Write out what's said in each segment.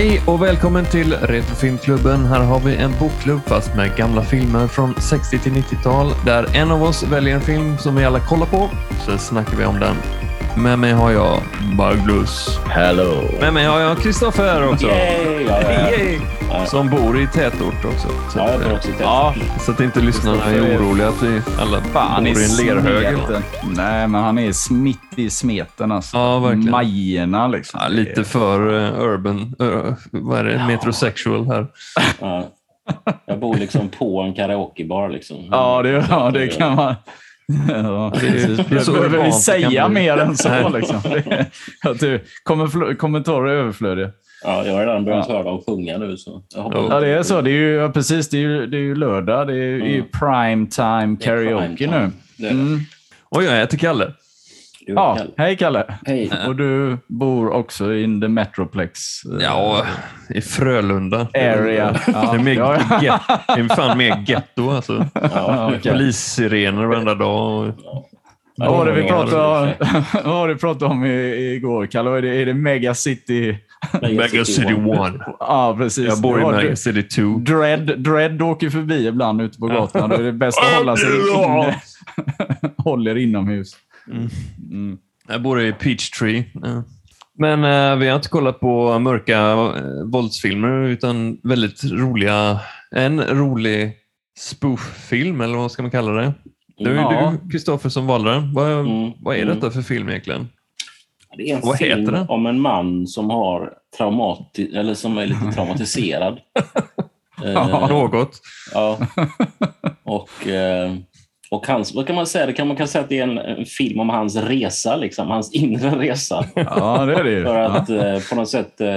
Hej och välkommen till Retrofilmklubben. Här har vi en bokklubb fast med gamla filmer från 60 till 90-tal där en av oss väljer en film som vi alla kollar på. Så snackar vi om den. Med mig har jag Magnus. Hello! Med mig har jag Kristoffer också. Yay! Ja, ja! Som bor i tätort också. Så, ja jag bor också i tätort. Ja, så att inte lyssnarna är oroliga att vi alla fan bor i en lerhög. Nej, men han är mitt i smeten alltså. Ja, verkligen. Majerna liksom. Ja, lite för uh, urban, uh, vad är det, metrosexual här. Ja. Jag bor liksom på en karaokebar. Liksom. Ja, det, ja, det kan man... Ja, Det så Behöver vi säga mer än så? Liksom? Att du, kommer, kommentarer är överflödiga. Ja, jag har redan börjat Ja. höra dem sjunga nu. Så Ja, det är så. Det är ju, ja, precis, det är ju, det är ju lördag. Det är ju Mm. prime time är prime karaoke time. nu. Det är det. Mm. Och jag heter Kalle. Du, Ja, Kalle. hej Kalle. Hej. Och du bor också in the Metroplex eh, Ja, i Frölunda. area. Det är, mer Ja, ja. get, det är fan mer getto alltså. Ja, okej. Polissirener varenda dag. Vad var det vi Ja, pratade om, vad var det vi pratade om i, igår, Kalle? Är det, är det Mega City? Mega City One. Ja, precis. Jag bor i Mega. City 2. Dread, Dread åker förbi ibland ute på gatan. Då är det bäst att hålla sig inne. Håller inomhus. Mm. Jag bor i Peachtree. Ja. Men eh, vi har inte kollat på mörka eh, våldsfilmer utan väldigt roliga, en rolig spoof-film eller vad ska man kalla det? Det är ju Ja. du, Kristoffer, som valde den. Vad, Mm. vad är Mm. detta för film egentligen? Det är en Vad film om en man som har traumati eller som är lite traumatiserad. Ja. Eh, Något. Ja. Och, eh, och hans, vad kan man säga? Det kan man kan säga att det är en, en film om hans resa, liksom, hans inre resa. Ja, det är det ju. För Ja. att eh, på något sätt, eh,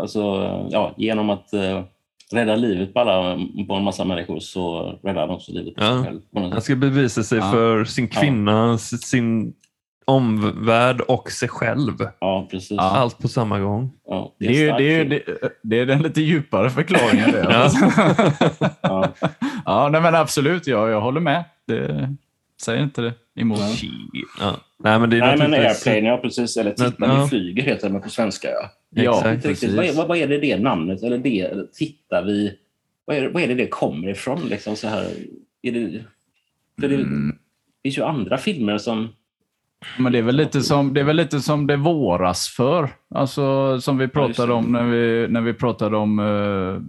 alltså, ja, genom att eh, rädda livet på, alla, på en massa människor så räddar han också livet på Ja. sig själv. Han ska bevisa sig Ja. för sin kvinna, sin omvärld och sig själv. Ja, precis. Ja. Ja. Allt på samma gång. det Det är, det, är, ju- film. det, det är den lite djupare förklaringen. Det. Ja. Ja. ja, nej, men absolut. Ja, jag håller med. Det säger inte det emot. Nej. Ja. Nej, men det är Nej, men Airplane, ja precis. Eller Titta, Ja. vi flyger heter det men på svenska. Ja. Ja, Exakt. Inte riktigt. Vad, är, vad, är det det namnet, eller det, eller Titta, vi... Vad är, det- vad är det det kommer ifrån? Liksom så här, är det, för det, Mm. det finns ju andra filmer som... Men det är väl lite som det, är väl lite som det våras för. Alltså som vi pratade om när vi, när vi pratade om eh,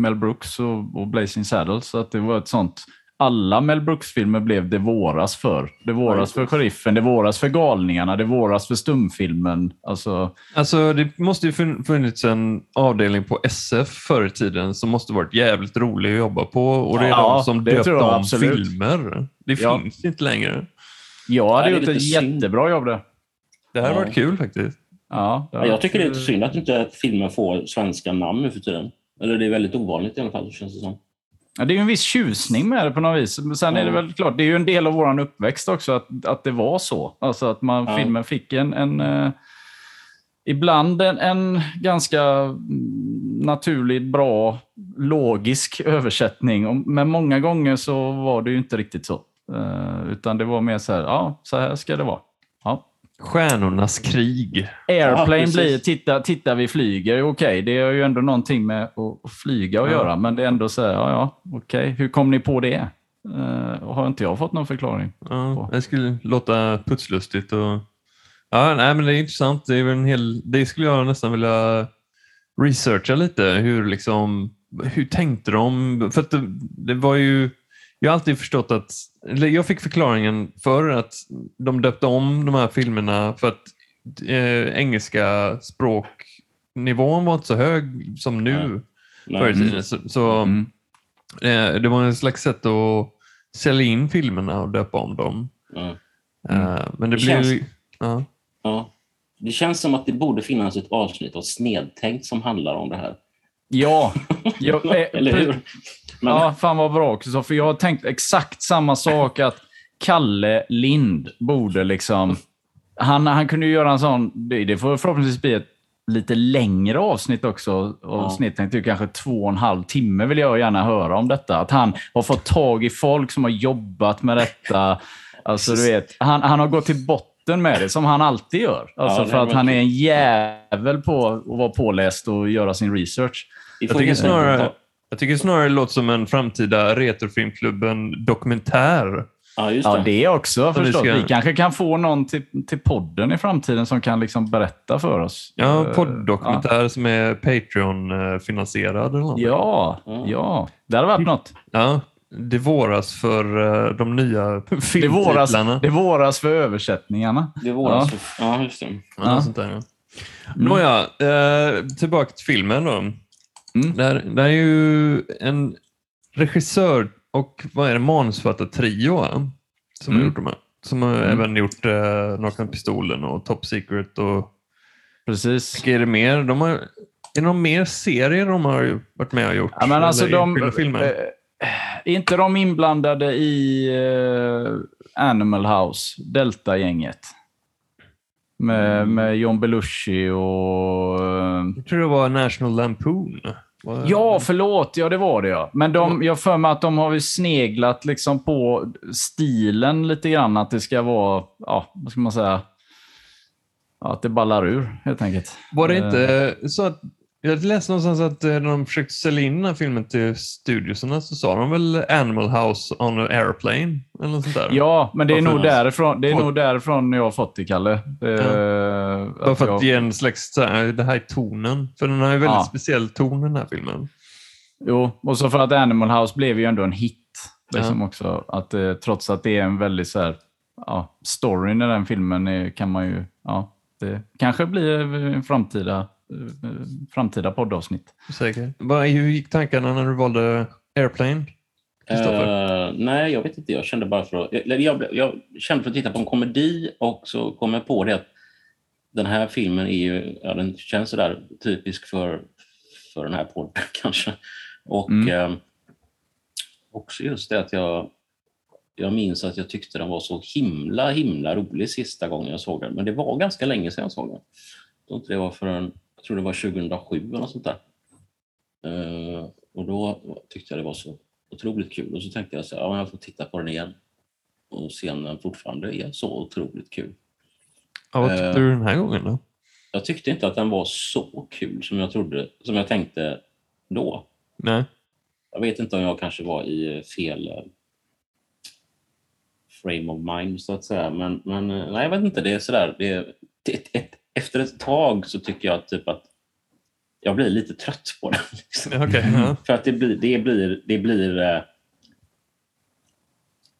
Mel Brooks och, och Blazing Saddles. Att det var ett sånt. Alla Mel Brooks-filmer blev det våras för. Det våras för sheriffen, det våras för galningarna, det våras för stumfilmen. Alltså, Alltså, det måste ju fun- funnits en avdelning på SF förr i tiden som måste varit jävligt rolig att jobba på och det är Ja, de som döpte om absolut. filmer. Det Ja. finns inte längre. Jag hade det är gjort lite ett synd. jättebra jobb där. Det här har Ja. varit kul faktiskt. Ja, Ja, jag tycker det är lite synd att inte filmen får svenska namn nu för tiden. Eller det är väldigt ovanligt i alla fall, känns det som. Ja, det är ju en viss tjusning med det på något vis. Men sen är det väl klart, det är ju en del av vår uppväxt också att, att det var så. Alltså att man, Ja. filmen fick en, en eh, ibland en, en ganska mm, naturligt bra, logisk översättning. Men många gånger så var det ju inte riktigt så. Eh, utan det var mer så här, ja, så här ska det vara. Ja. Stjärnornas krig. Airplane precis. blir titta, titta vi flyger, okej, det har ju ändå någonting med att, flyga att Ja. göra, men det är ändå så här, ja, ja, okej, hur kom ni på det? Uh, har inte jag fått någon förklaring? Ja, det skulle låta putslustigt. Och... Ja, nej, men det är intressant. Det, är en hel... det skulle jag nästan vilja researcha lite. Hur, liksom, hur tänkte de? För att det, det var ju... Jag har alltid förstått att... Eller jag fick förklaringen för att de döpte om de här filmerna för att eh, engelska språknivån var inte så hög som nu Nej. förr i tiden. Så, så Mm. eh, det var en slags sätt att sälja in filmerna och döpa om dem. Ja. Eh, men det, Det blir ju... känns- Ja. Ja. Det känns som att det borde finnas ett avsnitt av Snedtänkt som handlar om det här. Ja, jag, eh, Eller hur? Men, ja, fan vad bra också, för jag har tänkt exakt samma sak att Kalle Lind borde liksom... Han, han kunde ju göra en sån, det, får förhoppningsvis bli ett lite längre avsnitt också. Och Ja. kanske två och en halv timme vill jag gärna höra om detta. Att han har fått tag i folk som har jobbat med detta. Alltså, du vet, han, han har gått till botten med det, som han alltid gör. Alltså Ja, för att han är en jävel på att vara påläst och göra sin research. Vi Jag får snarare, jag tycker snarare det låter som en framtida Retrofilmklubben dokumentär. Ja, just Ja, det. det också vi förstås. ska- Vi kanske kan få någon till, till podden i framtiden som kan liksom berätta för oss. Ja, Eh, podd-dokumentär som är Patreon-finansierad eller något. Ja, ja, ja. Det hade varit något. Ja, det våras för eh, de nya Det våras, filmtitlarna. det våras för översättningarna. Det var Ja. alltså, ja, just det. Ja, Ja. Sånt där, ja. Nåja, eh, tillbaka till filmen då. Mm. Där, där är ju en regissör och vad är det, manusförfattartrio som har Mm. gjort de här. Som har Mm. även gjort eh, Nakna Pistolen och Top Secret och Precis. är det mer? De har, är det någon mer serie de har varit med och gjort? Ja, men alltså de, filmer? eh, är inte de inblandade i eh, Animal House, Delta-gänget? Med, Mm. med John Belushi och... eh, Jag tror det var National Lampoon. Ja, förlåt. Ja, det var det ja. Men de, jag för mig att de har ju sneglat liksom på stilen lite grann. Att det ska vara, ja, vad ska man säga? Ja, att det ballar ur helt enkelt. Var det Eh, inte så att jag läste någonstans att eh, när de försökte sälja in den här filmen till studiosarna så sa de väl Animal House on an airplane eller något sånt där? Ja, men det är, Varför nog därifrån, det är Folk- nog därifrån jag har fått det, Kalle. Eh, Bara för att jag- ge en slags, det här är tonen. För den har ju väldigt Ja. speciell ton den här filmen. Jo, och så för att Animal House blev ju ändå en hit. Liksom också. Att, eh, trots att det är en väldigt så här, ja, storyn i den filmen är, kan man ju... Ja, det kanske blir en framtida, framtida poddavsnitt. Säkert. Vad- Hur gick tankarna när du valde Airplane? Kristoffer? Eh, nej, jag vet inte. Jag kände bara för att... Jag, jag, jag kände för att titta på en komedi och så kom jag på det att den här filmen är ju... Ja, den känns sådär typisk för, för den här podden kanske. Och Mm. eh, också just det att jag... Jag minns att jag tyckte den var så himla, himla rolig sista gången jag såg den. Men det var ganska länge sedan jag såg den. Jag tror inte det var förrän, tror det var 2007 eller något sånt där. Eh, och då tyckte jag det var så otroligt kul. Och så tänkte jag så här, ja, jag får titta på den igen och se om den fortfarande är så otroligt kul. Ja, vad tyckte eh, du den här gången då? Jag tyckte inte att den var så kul som jag trodde, som jag tänkte då. Nej. Jag vet inte om jag kanske var i fel eh, frame of mind så att säga. Men, men nej, jag vet inte. Det är sådär. Det är, ett, ett, efter ett tag så tycker jag typ att jag blir lite trött på den. Liksom. Okej, ja. För att det blir, det blir, det blir eh,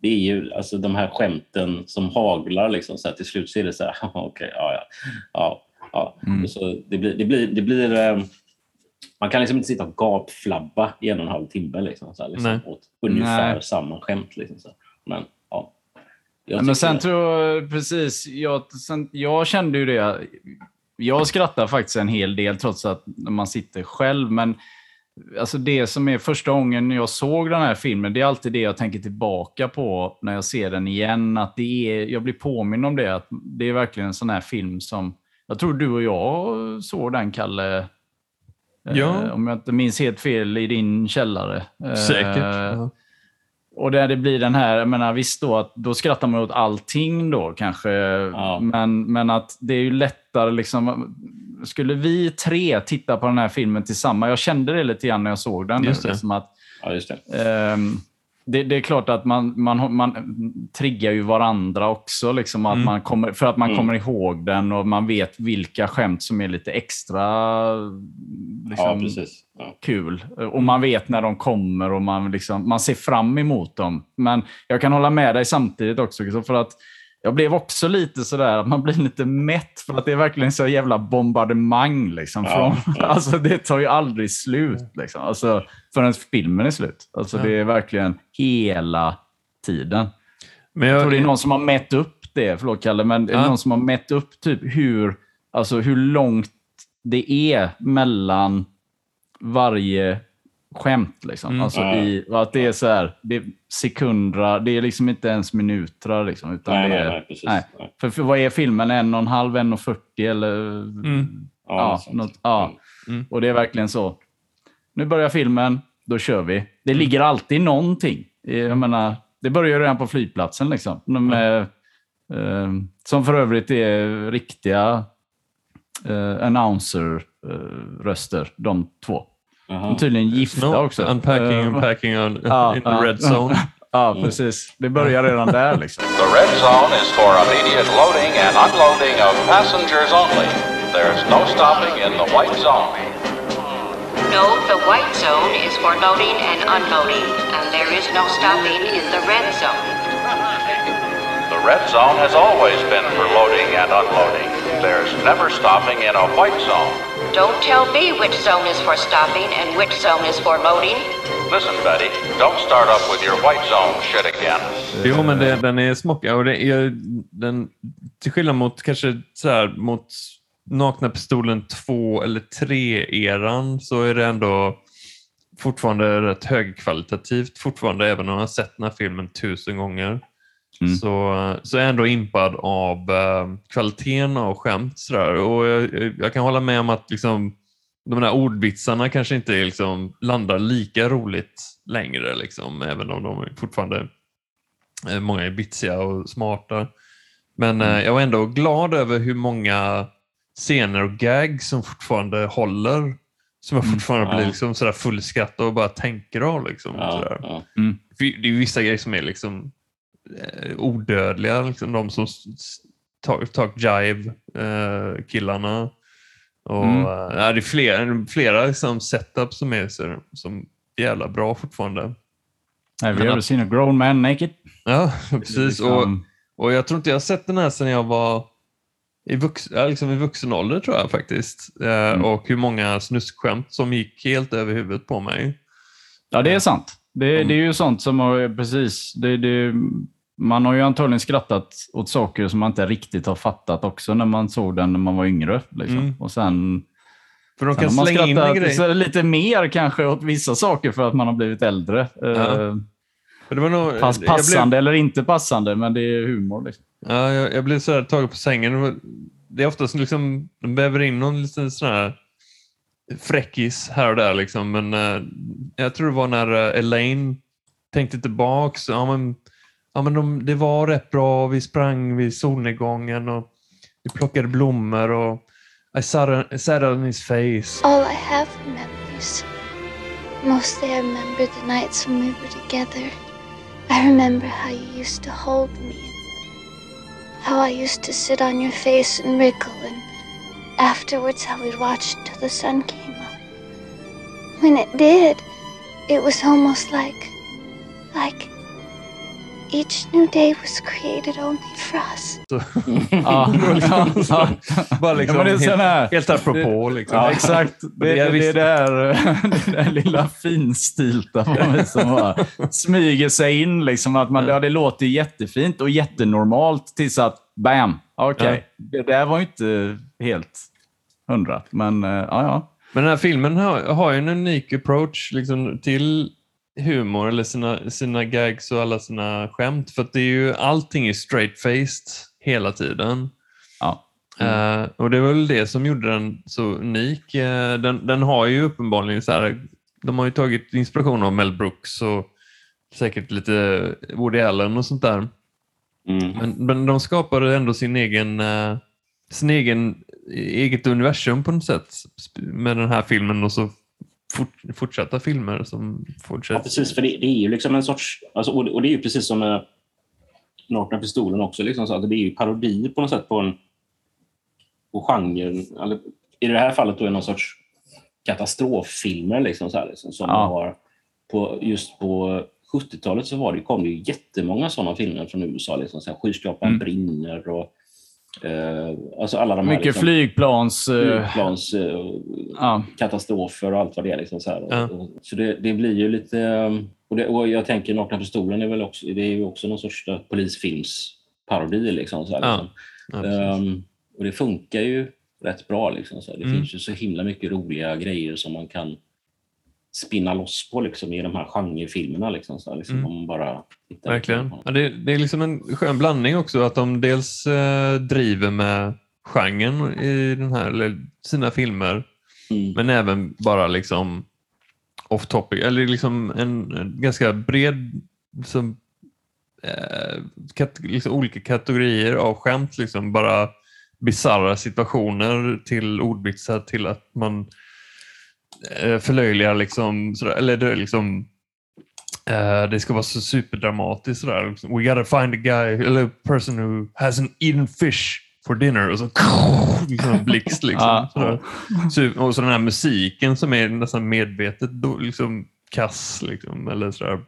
det är ju alltså de här skämten som haglar liksom, så här, till slut så är det så här, okej, ja, ja, ja, ja. Mm. Så det blir, det blir, det blir eh, man kan liksom inte sitta och gapflabba i en och en halv timme liksom, så här, liksom, åt ungefär Nej. samma skämt. Liksom, så. här. Men. Jag Ja, men sen tror jag, precis, jag, sen, jag kände ju det. Jag skrattar faktiskt en hel del trots att man sitter själv. Men alltså det som är första gången jag såg den här filmen, det är alltid det jag tänker tillbaka på när jag ser den igen. Att det är, jag blir påminn om det, att det är verkligen en sån här film som, jag tror du och jag såg den, Kalle. eh, Ja. Om jag inte minns helt fel, i din källare. Eh, Säkert. Ja. Och där det blir den här, jag menar visst då att då skrattar man åt allting då kanske. Men, men att det är ju lättare liksom. Skulle vi tre titta på den här filmen tillsammans, jag kände det lite grann när jag såg den. Just det. Liksom att, Ja, just det. ehm, det, det är klart att man, man, man triggar ju varandra också. Liksom, att Mm. man kommer, för att man Mm. kommer ihåg den och man vet vilka skämt som är lite extra liksom, Ja, precis. Ja. kul. Och man vet när de kommer och man, liksom, man ser fram emot dem. Men jag kan hålla med dig samtidigt också. För att jag blev också lite sådär, att man blir lite mätt för att det är verkligen så jävla bombardemang. Liksom, Ja, från, ja. Alltså, det tar ju aldrig slut liksom, alltså, förrän filmen är slut. Alltså, Ja. Det är verkligen hela tiden. Men Jag jag, tror det är någon som har mätt upp det, förlåt Kalle, men det är någon som har mätt upp typ hur, alltså hur långt det är mellan varje skämt. Liksom. Mm. Alltså Ja. i, att det är så här, det är sekunder, det är liksom inte ens minuter. Liksom, utan Nej, det är, nej, precis. nej. Nej. För, för vad är filmen? En och en halv, en och fyrtio eller? Mm. Ja, sånt. något, ja. Mm. Och det är verkligen så. Nu börjar filmen, då kör vi. Det ligger alltid någonting. Jag menar, det börjar ju redan på flygplatsen. Liksom. Med Eh, som för övrigt är riktiga eh, announcer-röster, de två. De är Jaha. tydligen gifta No, också. Unpacking, Eh, unpacking on, ja, in the red zone. Ja, precis. Det börjar redan där. Liksom. The red zone is for immediate loading and unloading of passengers only. There's no stopping in the white zone. No, the white zone is for loading and unloading, and there is no stopping in the red zone. The red zone has always been for loading and unloading. There's never stopping in a white zone. Don't tell me which zone is for stopping and which zone is for loading. Listen, Betty, don't start up with your white zone shit again. Jo, men det, den är smockig och det är den, till skillnad mot kanske så här, mot Nakna Pistolen 2 eller 3-eran så är det ändå fortfarande rätt högkvalitativt fortfarande, även om jag har sett den här filmen tusen gånger. Mm. Så, så är jag ändå impad av eh, kvaliteten av skämt. Sådär. Och jag, jag kan hålla med om att liksom, de där ordvitsarna kanske inte liksom, landar lika roligt längre, liksom, även om de fortfarande eh, många är bitsiga och smarta. Men eh, jag var ändå glad över hur många scener och gag som fortfarande håller. Som jag fortfarande Ja. blir liksom sådär fullskratt och bara tänker av. Liksom, Ja, sådär. ja. För Det är vissa grejer som är liksom odödliga. Liksom de som talk, talk jive eh, killarna. Och, Mm. eh, ja, det är flera, flera liksom, setups som är så, som jävla bra fortfarande. Have you ever seen a grown man naked? Ja, precis. Och, Liksom, och jag tror inte jag har sett den här sedan jag var i, vux, liksom i vuxen ålder tror jag faktiskt. Eh, Mm. Och hur många snuskskämt som gick helt över huvudet på mig. Ja, det är sant. Det, Mm. det är ju sånt som har, precis, det, det, man har ju antagligen skrattat åt saker som man inte riktigt har fattat också när man såg den när man var yngre. Liksom. Mm. Och sen, För de sen kan man slänga in en skrattat grej. så lite mer kanske åt vissa saker för att man har blivit äldre. Det var nog, Pass, jag blev- passande eller inte passande, men det är humor. Liksom. Ja, jag, jag blev så här tagen på sängen. Det är oftast liksom, de väver in någon liten sån här fräckis här och där. Liksom. Men eh, jag tror det var när eh, Elaine tänkte tillbaks. Ja, men, ja, men de, det var rätt bra. Vi sprang vid solnedgången och vi plockade blommor. och I sat, on his face. All I have are memories. Mostly I remember the nights when we were together. I remember how you used to hold me how I used to sit on your face and wriggle and afterwards how we'd watch until the sun came up. When it did, it was almost like like each new day was created only for us. Ja, ja, ja. Bara liksom ja, men det är sån här, helt, helt apropå. Liksom. Ja, exakt. Det, Det är det, det, visst- där, det där lilla finstilta som bara smyger sig in. Liksom, att man, ja, det låter jättefint och jättenormalt tills att bam, okej. Det där var ju inte helt hundra. Men eh, ja, ja. Men den här filmen har, har ju en unik approach liksom, till humor eller sina, sina gags och alla sina skämt. För att det är ju, allting är straight-faced hela tiden. ja. Eh, och det var väl det som gjorde den så unik. Eh, den, den har ju uppenbarligen så här, de har ju tagit inspiration av Mel Brooks och säkert lite Woody Allen och sånt där. Mm. Men, men de skapade ändå sin egen, eh, sin egen eget universum på något sätt med den här filmen och så fort, fortsatta filmer som Ja, fortsätter. precis. För det, det är ju liksom en sorts... Alltså, och, det- och det är ju precis som med Nakna Pistolen också. Liksom, så att det är ju parodi på något sätt på en på genren. Eller, I det här fallet då är någon sorts katastroffilmer liksom, så här, liksom, som Ja. har... På, just på 70-talet så var det, kom det ju jättemånga sådana filmer från USA. Liksom, så här, Skyskrapan Mm. brinner och... Eh, alltså alla de här Mycket liksom, flygplans... eh, flygplans... Eh, ja. katastrofer och allt vad det är. Liksom så här. Ja. Så det, det blir ju lite... um, Och, det, och jag tänker Nakna Pistolen är väl också, det är ju också någon sorts polisfilmsparodi. Liksom, så här, Ja. liksom. Ehm, och det funkar ju rätt bra. Liksom, så här. Det Mm. finns ju så himla mycket roliga grejer som man kan spinna loss på liksom, i de här genrefilmerna. Liksom, så liksom, Mm. Om man bara Verkligen. Ja, det, det är liksom en skön blandning också att de dels eh, driver med genren i den här, sina filmer Mm. men även bara liksom off topic, eller liksom en, en ganska bred liksom, eh, kat- liksom olika kategorier av skämt, liksom bara bisarra situationer till ordvitsar till att man förlöjligar liksom, sådär, eller det liksom eh, det ska vara så superdramatiskt sådär. Liksom, We gotta find a guy, eller a person who hasn't eaten fish for dinner och så liksom blixt liksom. Sådär. Så, och så den här musiken som är nästan medvetet då, liksom kass liksom, eller sådär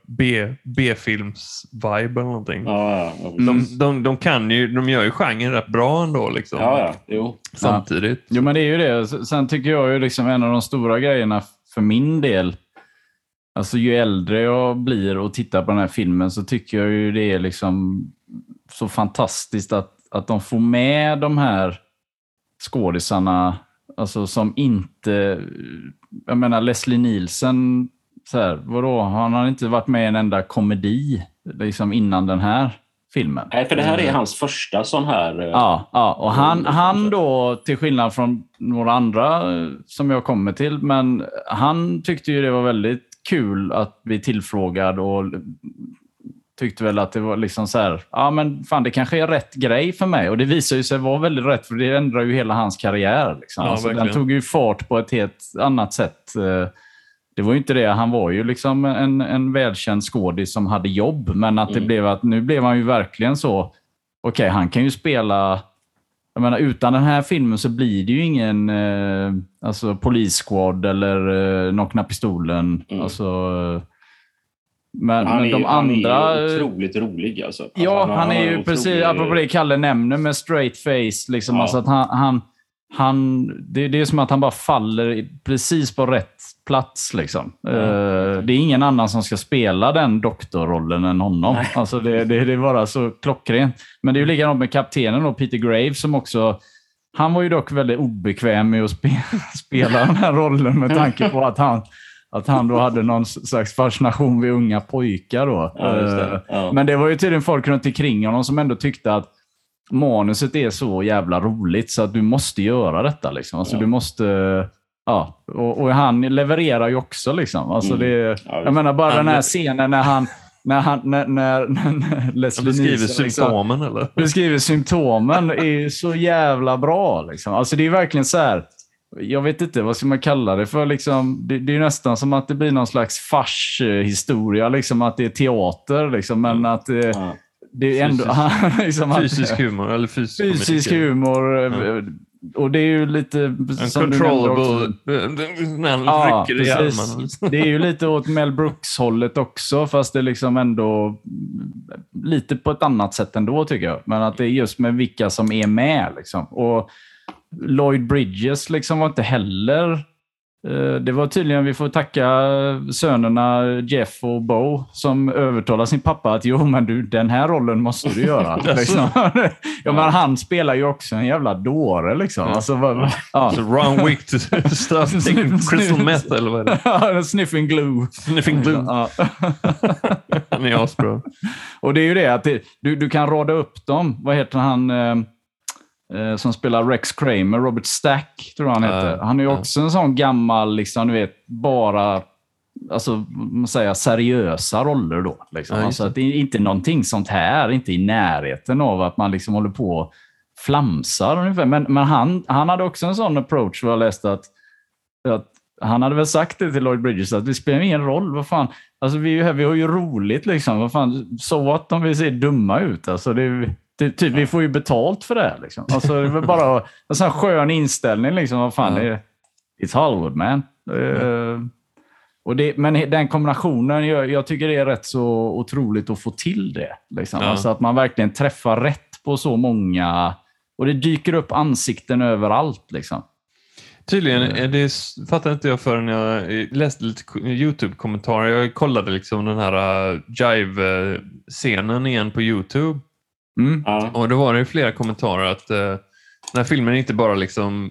B-films-vibe eller någonting. Ja, ja. De, de, de kan ju, de gör ju genren rätt bra ändå liksom. ja, ja. Jo. Samtidigt. Jo, men det är ju det. Sen tycker jag ju liksom en av de stora grejerna för min del, alltså ju äldre jag blir och tittar på den här filmen så tycker jag ju det är liksom så fantastiskt att, att de får med de här skådisarna, alltså som inte, jag menar Leslie Nielsen, så här, vadå, han har inte varit med i en enda komedi liksom innan den här filmen. Nej, för det här är hans första sån här... eh, Ja, ja. och han, han kanske. då, till skillnad från några andra eh, som jag kommer till, men han tyckte ju det var väldigt kul att bli tillfrågad och tyckte väl att det var liksom så här, ja men fan det kanske är rätt grej för mig. Och det visar ju sig vara väldigt rätt, för det ändrar ju hela hans karriär. Liksom. Ja, alltså, den tog ju fart på ett helt annat sätt. Det var ju inte det, han var ju liksom en, en välkänd skådis som hade jobb, men att det Mm. blev att nu blev han ju verkligen så, okej han kan ju spela jag menar, utan den här filmen så blir det ju ingen eh, alltså, Police Squad eller eh, Knockna Pistolen. Mm. Alltså, eh, men, Han men är, de ju- han andra... är ju otroligt rolig alltså. alltså Ja, har- han är ju har precis, otrolig- apropå det Kalle nämner med straight face, liksom, Ja. alltså att han, han, han, det, det är som att han bara faller precis på rätt plats. Liksom. Eh, det är ingen annan som ska spela den doktorrollen än honom. Alltså det, det, det är bara så klockrent. Men det är ju likadant med kaptenen då, Peter Graves, som också han var ju dock väldigt obekväm med att spe, spela den här rollen med tanke på att han, att han då hade någon slags fascination vid unga pojkar. Då. Ja, det. Eh, Ja. Men det var ju tydligen folk runt omkring honom som ändå tyckte att manuset är så jävla roligt så att du måste göra detta. Liksom. Alltså, Ja. du måste... Ja, och, och han levererar ju också. Liksom. Alltså, Mm. det, Ja, jag menar bara den här scenen när han... När, han, när, när, när Leslie beskriver Nielsen liksom- symptomen eller? beskriver symptomen är så jävla bra. Liksom. Alltså det är verkligen så här. Jag vet inte, vad ska man kalla det för? Liksom, det, det är nästan som att det blir någon slags farshistoria, liksom att det är teater. Liksom, men att det, Ja. det är ändå... liksom att- Fysisk humor eller fysisk, fysisk komedi. humor. eh, Och det är ju lite... också. Uncontrollable. När han Ja, rycker i armarna. Det är ju lite åt Mel Brooks-hållet också, fast det är liksom ändå lite på ett annat sätt ändå, tycker jag. Men att det är just med vilka som är med. Liksom. Och Lloyd Bridges liksom var inte heller... eh, Det var tydligen, vi får tacka sönerna Jeff och Bo som övertalar sin pappa att jo, men du, den här rollen måste du göra. liksom. ja, men han spelar ju också en jävla dåre. Liksom. Alltså, vad- ja. Ron Wick to crystal meth eller vad är det? Ja, Sniffing glue. Sniffing glue. Ja. Han är asbra. Och det är ju det att det, du, du kan rada upp dem. Vad heter han eh, som spelar Rex Kramer? Robert Stack, tror jag han heter. Ja, han är också en sån gammal, liksom, du vet, bara alltså, man säger, seriösa roller då. Liksom. Just alltså, att det är inte någonting sånt här, inte i närheten av att man liksom håller på och flamsar ungefär. Men, men han, han hade också en sån approach, vad jag läste, att, att han hade väl sagt det till Lloyd Bridges, att det spelar ingen roll. Vad fan, alltså vi, är ju här, vi har ju roligt liksom. Vad fan, so what om vi ser dumma ut? Alltså det, det, typ, vi får ju betalt för det här. Liksom. Alltså, det är väl bara en sån här skön inställning. Liksom. Vad fan, Ja. det, it's Hollywood man. Eh, och det, men den kombinationen, jag, jag tycker det är rätt så otroligt att få till det. Liksom. Ja. Alltså att man verkligen träffar rätt på så många... Och det dyker upp ansikten överallt. Liksom. Tydligen, är det fattar inte jag förrän jag läste lite ko- YouTube-kommentarer. Jag kollade liksom den här uh, Jive-scenen igen på YouTube. Mm. Ja. Och då var det ju flera kommentarer att uh, den här filmen är inte bara liksom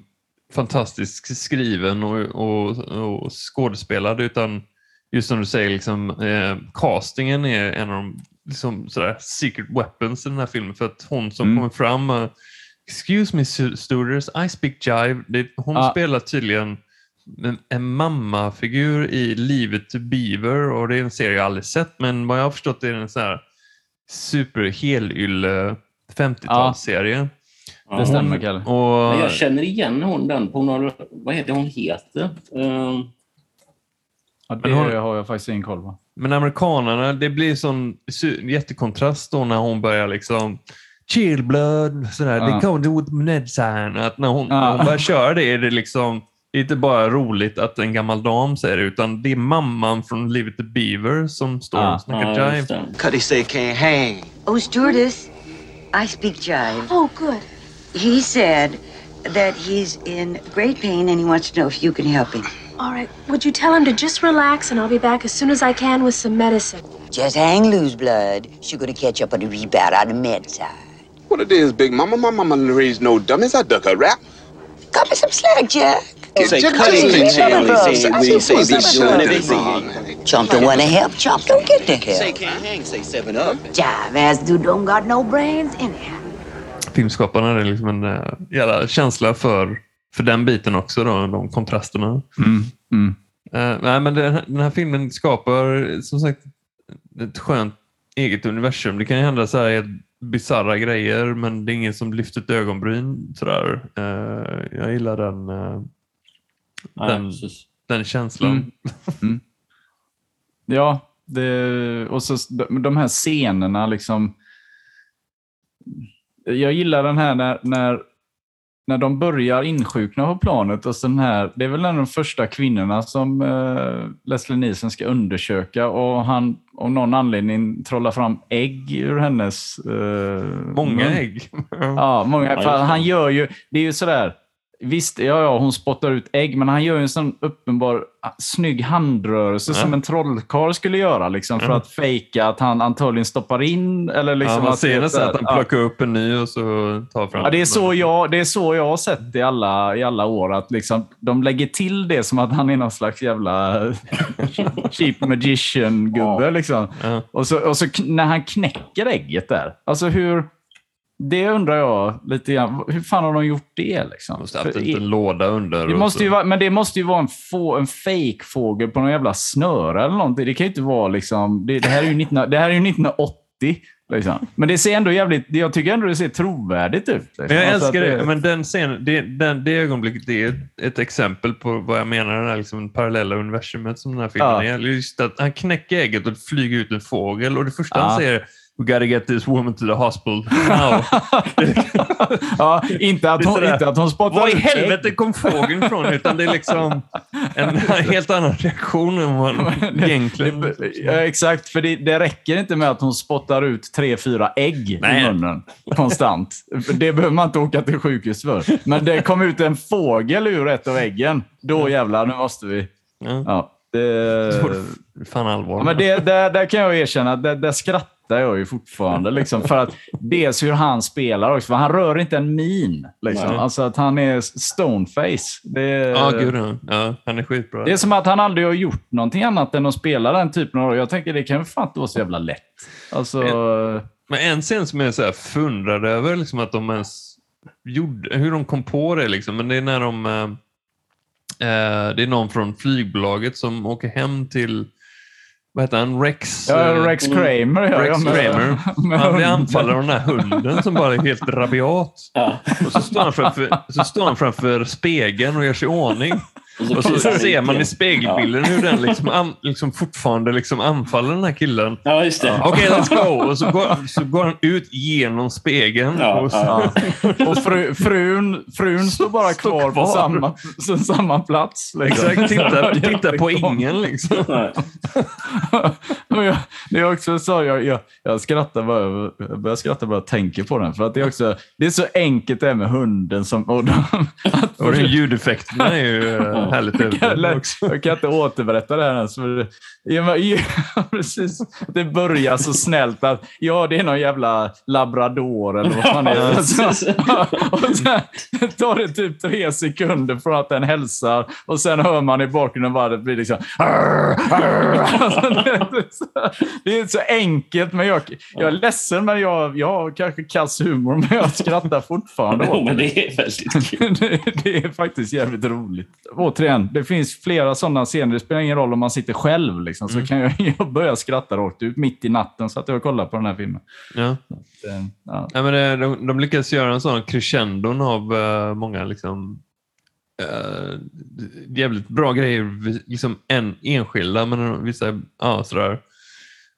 fantastiskt skriven och, och, och skådespelad utan just som du säger, liksom, eh, castingen är en av de liksom, sådär, secret weapons i den här filmen. För att hon som Mm. kommer fram, uh, excuse me stu- students, I speak jive. Det, hon Ja. spelar tydligen en, en mammafigur i Livet Beaver och det är en serie jag aldrig sett men vad jag har förstått är det en sån här superhelylle 50-talsserie. Det stämmer, Kalle. Och, Men jag känner igen hon den på några... Vad heter hon heter? Eh, Ja, det Men hon- har jag faktiskt ingen koll på. Men amerikanerna, det blir sån su- jättekontrast då när hon börjar liksom chill blood, sådär, Ja. they come to with medicine. Att när hon, Ja. när hon börjar köra det är det liksom inte bara roligt att en gammal dam säger det, utan det är mamman från Live it the Beaver som står Ja. och snackar ja, jive. just. Cuddy say can't hang. Oh, stewardess, I speak jive. Oh, good. He said that he's in great pain and he wants to know if you can help him. All right. Would you tell him to just relax and I'll be back as soon as I can with some medicine? Just hang loose, blood. She's gonna catch up on the rebound on the med side. What it is, Big Mama? My mama didn't raise no dummies. I duck a rap. Cut me some slack, Jack. Say. Jack, He say Jack, we say be Jack, everything. Chump don't wanna help, Chump don't get the Say help. can't hang. Say seven up. Jive ass dude don't got no brains anyhow. Filmskaparna hade liksom en uh, jävla känsla för, för den biten också, då, de kontrasterna. Mm. Mm. Eh, nej, men den, här- den här filmen skapar som sagt ett skönt eget universum. Det kan ju hända så här helt bisarra grejer, men det är ingen som lyfter ett ögonbryn. Sådär. Eh, jag gillar den, eh, Nej, den, den känslan. Mm. Ja, det, och så de, här scenerna liksom. Jag gillar den här när, när, när de börjar insjukna på planet. Och så den här, det är väl en av de första kvinnorna som eh, Leslie Nielsen ska undersöka och han av någon anledning trollar fram ägg ur hennes eh, Många mun. ägg. Ja, många. Han gör ju, det är ju sådär, visst, ja, ja, hon spottar ut ägg, men han gör ju en sån uppenbar ah, snygg handrörelse Ja. som en trollkarl skulle göra, liksom, för Ja. att fejka att han antagligen stoppar in. Eller liksom ja, man att ser det- nästan att han ja. plockar upp en ny och så tar fram Ja, det, är så jag, det är så jag har sett i alla, i alla år. Att liksom, de lägger till det som att han är någon slags jävla cheap magician-gubbe. Liksom. Ja. Och så, och så när han knäcker ägget där. Alltså hur... Det undrar jag lite grann. Hur fan har de gjort det? Liksom? Måste haft en liten låda under. det måste så. ju vara, men det måste ju vara en, få, en fake-fågel på någon jävla snöre eller någonting. Det kan ju inte vara liksom... Det, det här är ju 19, det här är ju 1980. Liksom. Men det ser ändå jävligt... Jag tycker ändå det ser trovärdigt ut. Liksom. Men jag Alltså älskar att det. Men den scenen, det, den, det ögonblicket det är ett exempel på vad jag menar, det här liksom parallella universumet som den här filmen Ja. är. Just att han knäcker ägget och det flyger ut en fågel och det första Ja. han säger We gotta get this woman to the hospital now. ja, inte att hon, inte att hon spottar Var i helvete kom fågeln ifrån? Utan det är liksom en helt annan reaktion än vad egentligen... Ja, exakt, för det, det räcker inte med att hon spottar ut tre, fyra ägg Nej. i munnen konstant. Det behöver man inte åka till sjukhus för. Men det kom ut en fågel ur ett av äggen. Då jävlar, nu måste vi... Ja. Ja, det, är Fan allvar. Ja, men det, där, där kan jag erkänna att där, där skrattar jag ju fortfarande. Liksom, för att dels hur han spelar också. Han rör inte en min. Liksom. Alltså att han är stoneface. Det, Ja, gud ja. Han är skitbra. det är som att han aldrig har gjort någonting annat än att spela den typen av roll. Jag tänker det kan ju fan inte vara så jävla lätt. Alltså, Men en scen som jag så här fundrad över, liksom att de ens gjorde, hur de kom på det, liksom. men det är när de... Eh, det är någon från flygbolaget som åker hem till, vad heter han, Rex? ja, eh, Rex Kramer. Ja, Rex med- Kramer. med Han blir anfallen av den här hunden som bara är helt rabiat. Ja. Och så står han framför, så står han framför spegeln och gör sig i ordning. Och så tittar han ser man i spegelbilden hur den liksom, an, liksom fortfarande liksom anfaller den här killen. Ja, just det. Okej, let's go! Och så går, så går han ut genom spegeln. Ja, och så, ja. Och fru, frun, frun står bara Står kvar, kvar. på samma, samma plats. Liksom. Exakt, titta, titta på ingen liksom. Nej. Och jag, det är också så, jag, jag, jag skrattar bara, jag börjar skratta bara jag tänker på den. För att det är också, det är så enkelt det här med hunden som... Och de, att, Och den ljudeffekterna är ju härligt överdrivna också. jag kan inte återberätta det här ens. Ja, men, ja, precis. Det börjar så snällt att ja, det är någon jävla labrador eller vad fan är det? precis. och sen tar det typ tre sekunder från att den hälsar och sen hör man i bakgrunden bara det blir liksom... Det är så- Det är så enkelt, men jag, jag är ledsen, men jag, jag har kanske kass humor, men jag skrattar fortfarande Jo, åt men det. det är väldigt kul. det. Det är faktiskt jävligt roligt. Återigen, det finns flera sådana scener. Det spelar ingen roll om man sitter själv. Liksom, Mm. Så kan jag, jag börja skratta rakt ut mitt i natten så att jag kollar på den här filmen. Ja. Att, eh, ja. Ja, men det, de, de lyckas göra en sån crescendon av eh, många liksom, eh, jävligt bra grejer, liksom en enskilda, men vissa, ja sådär.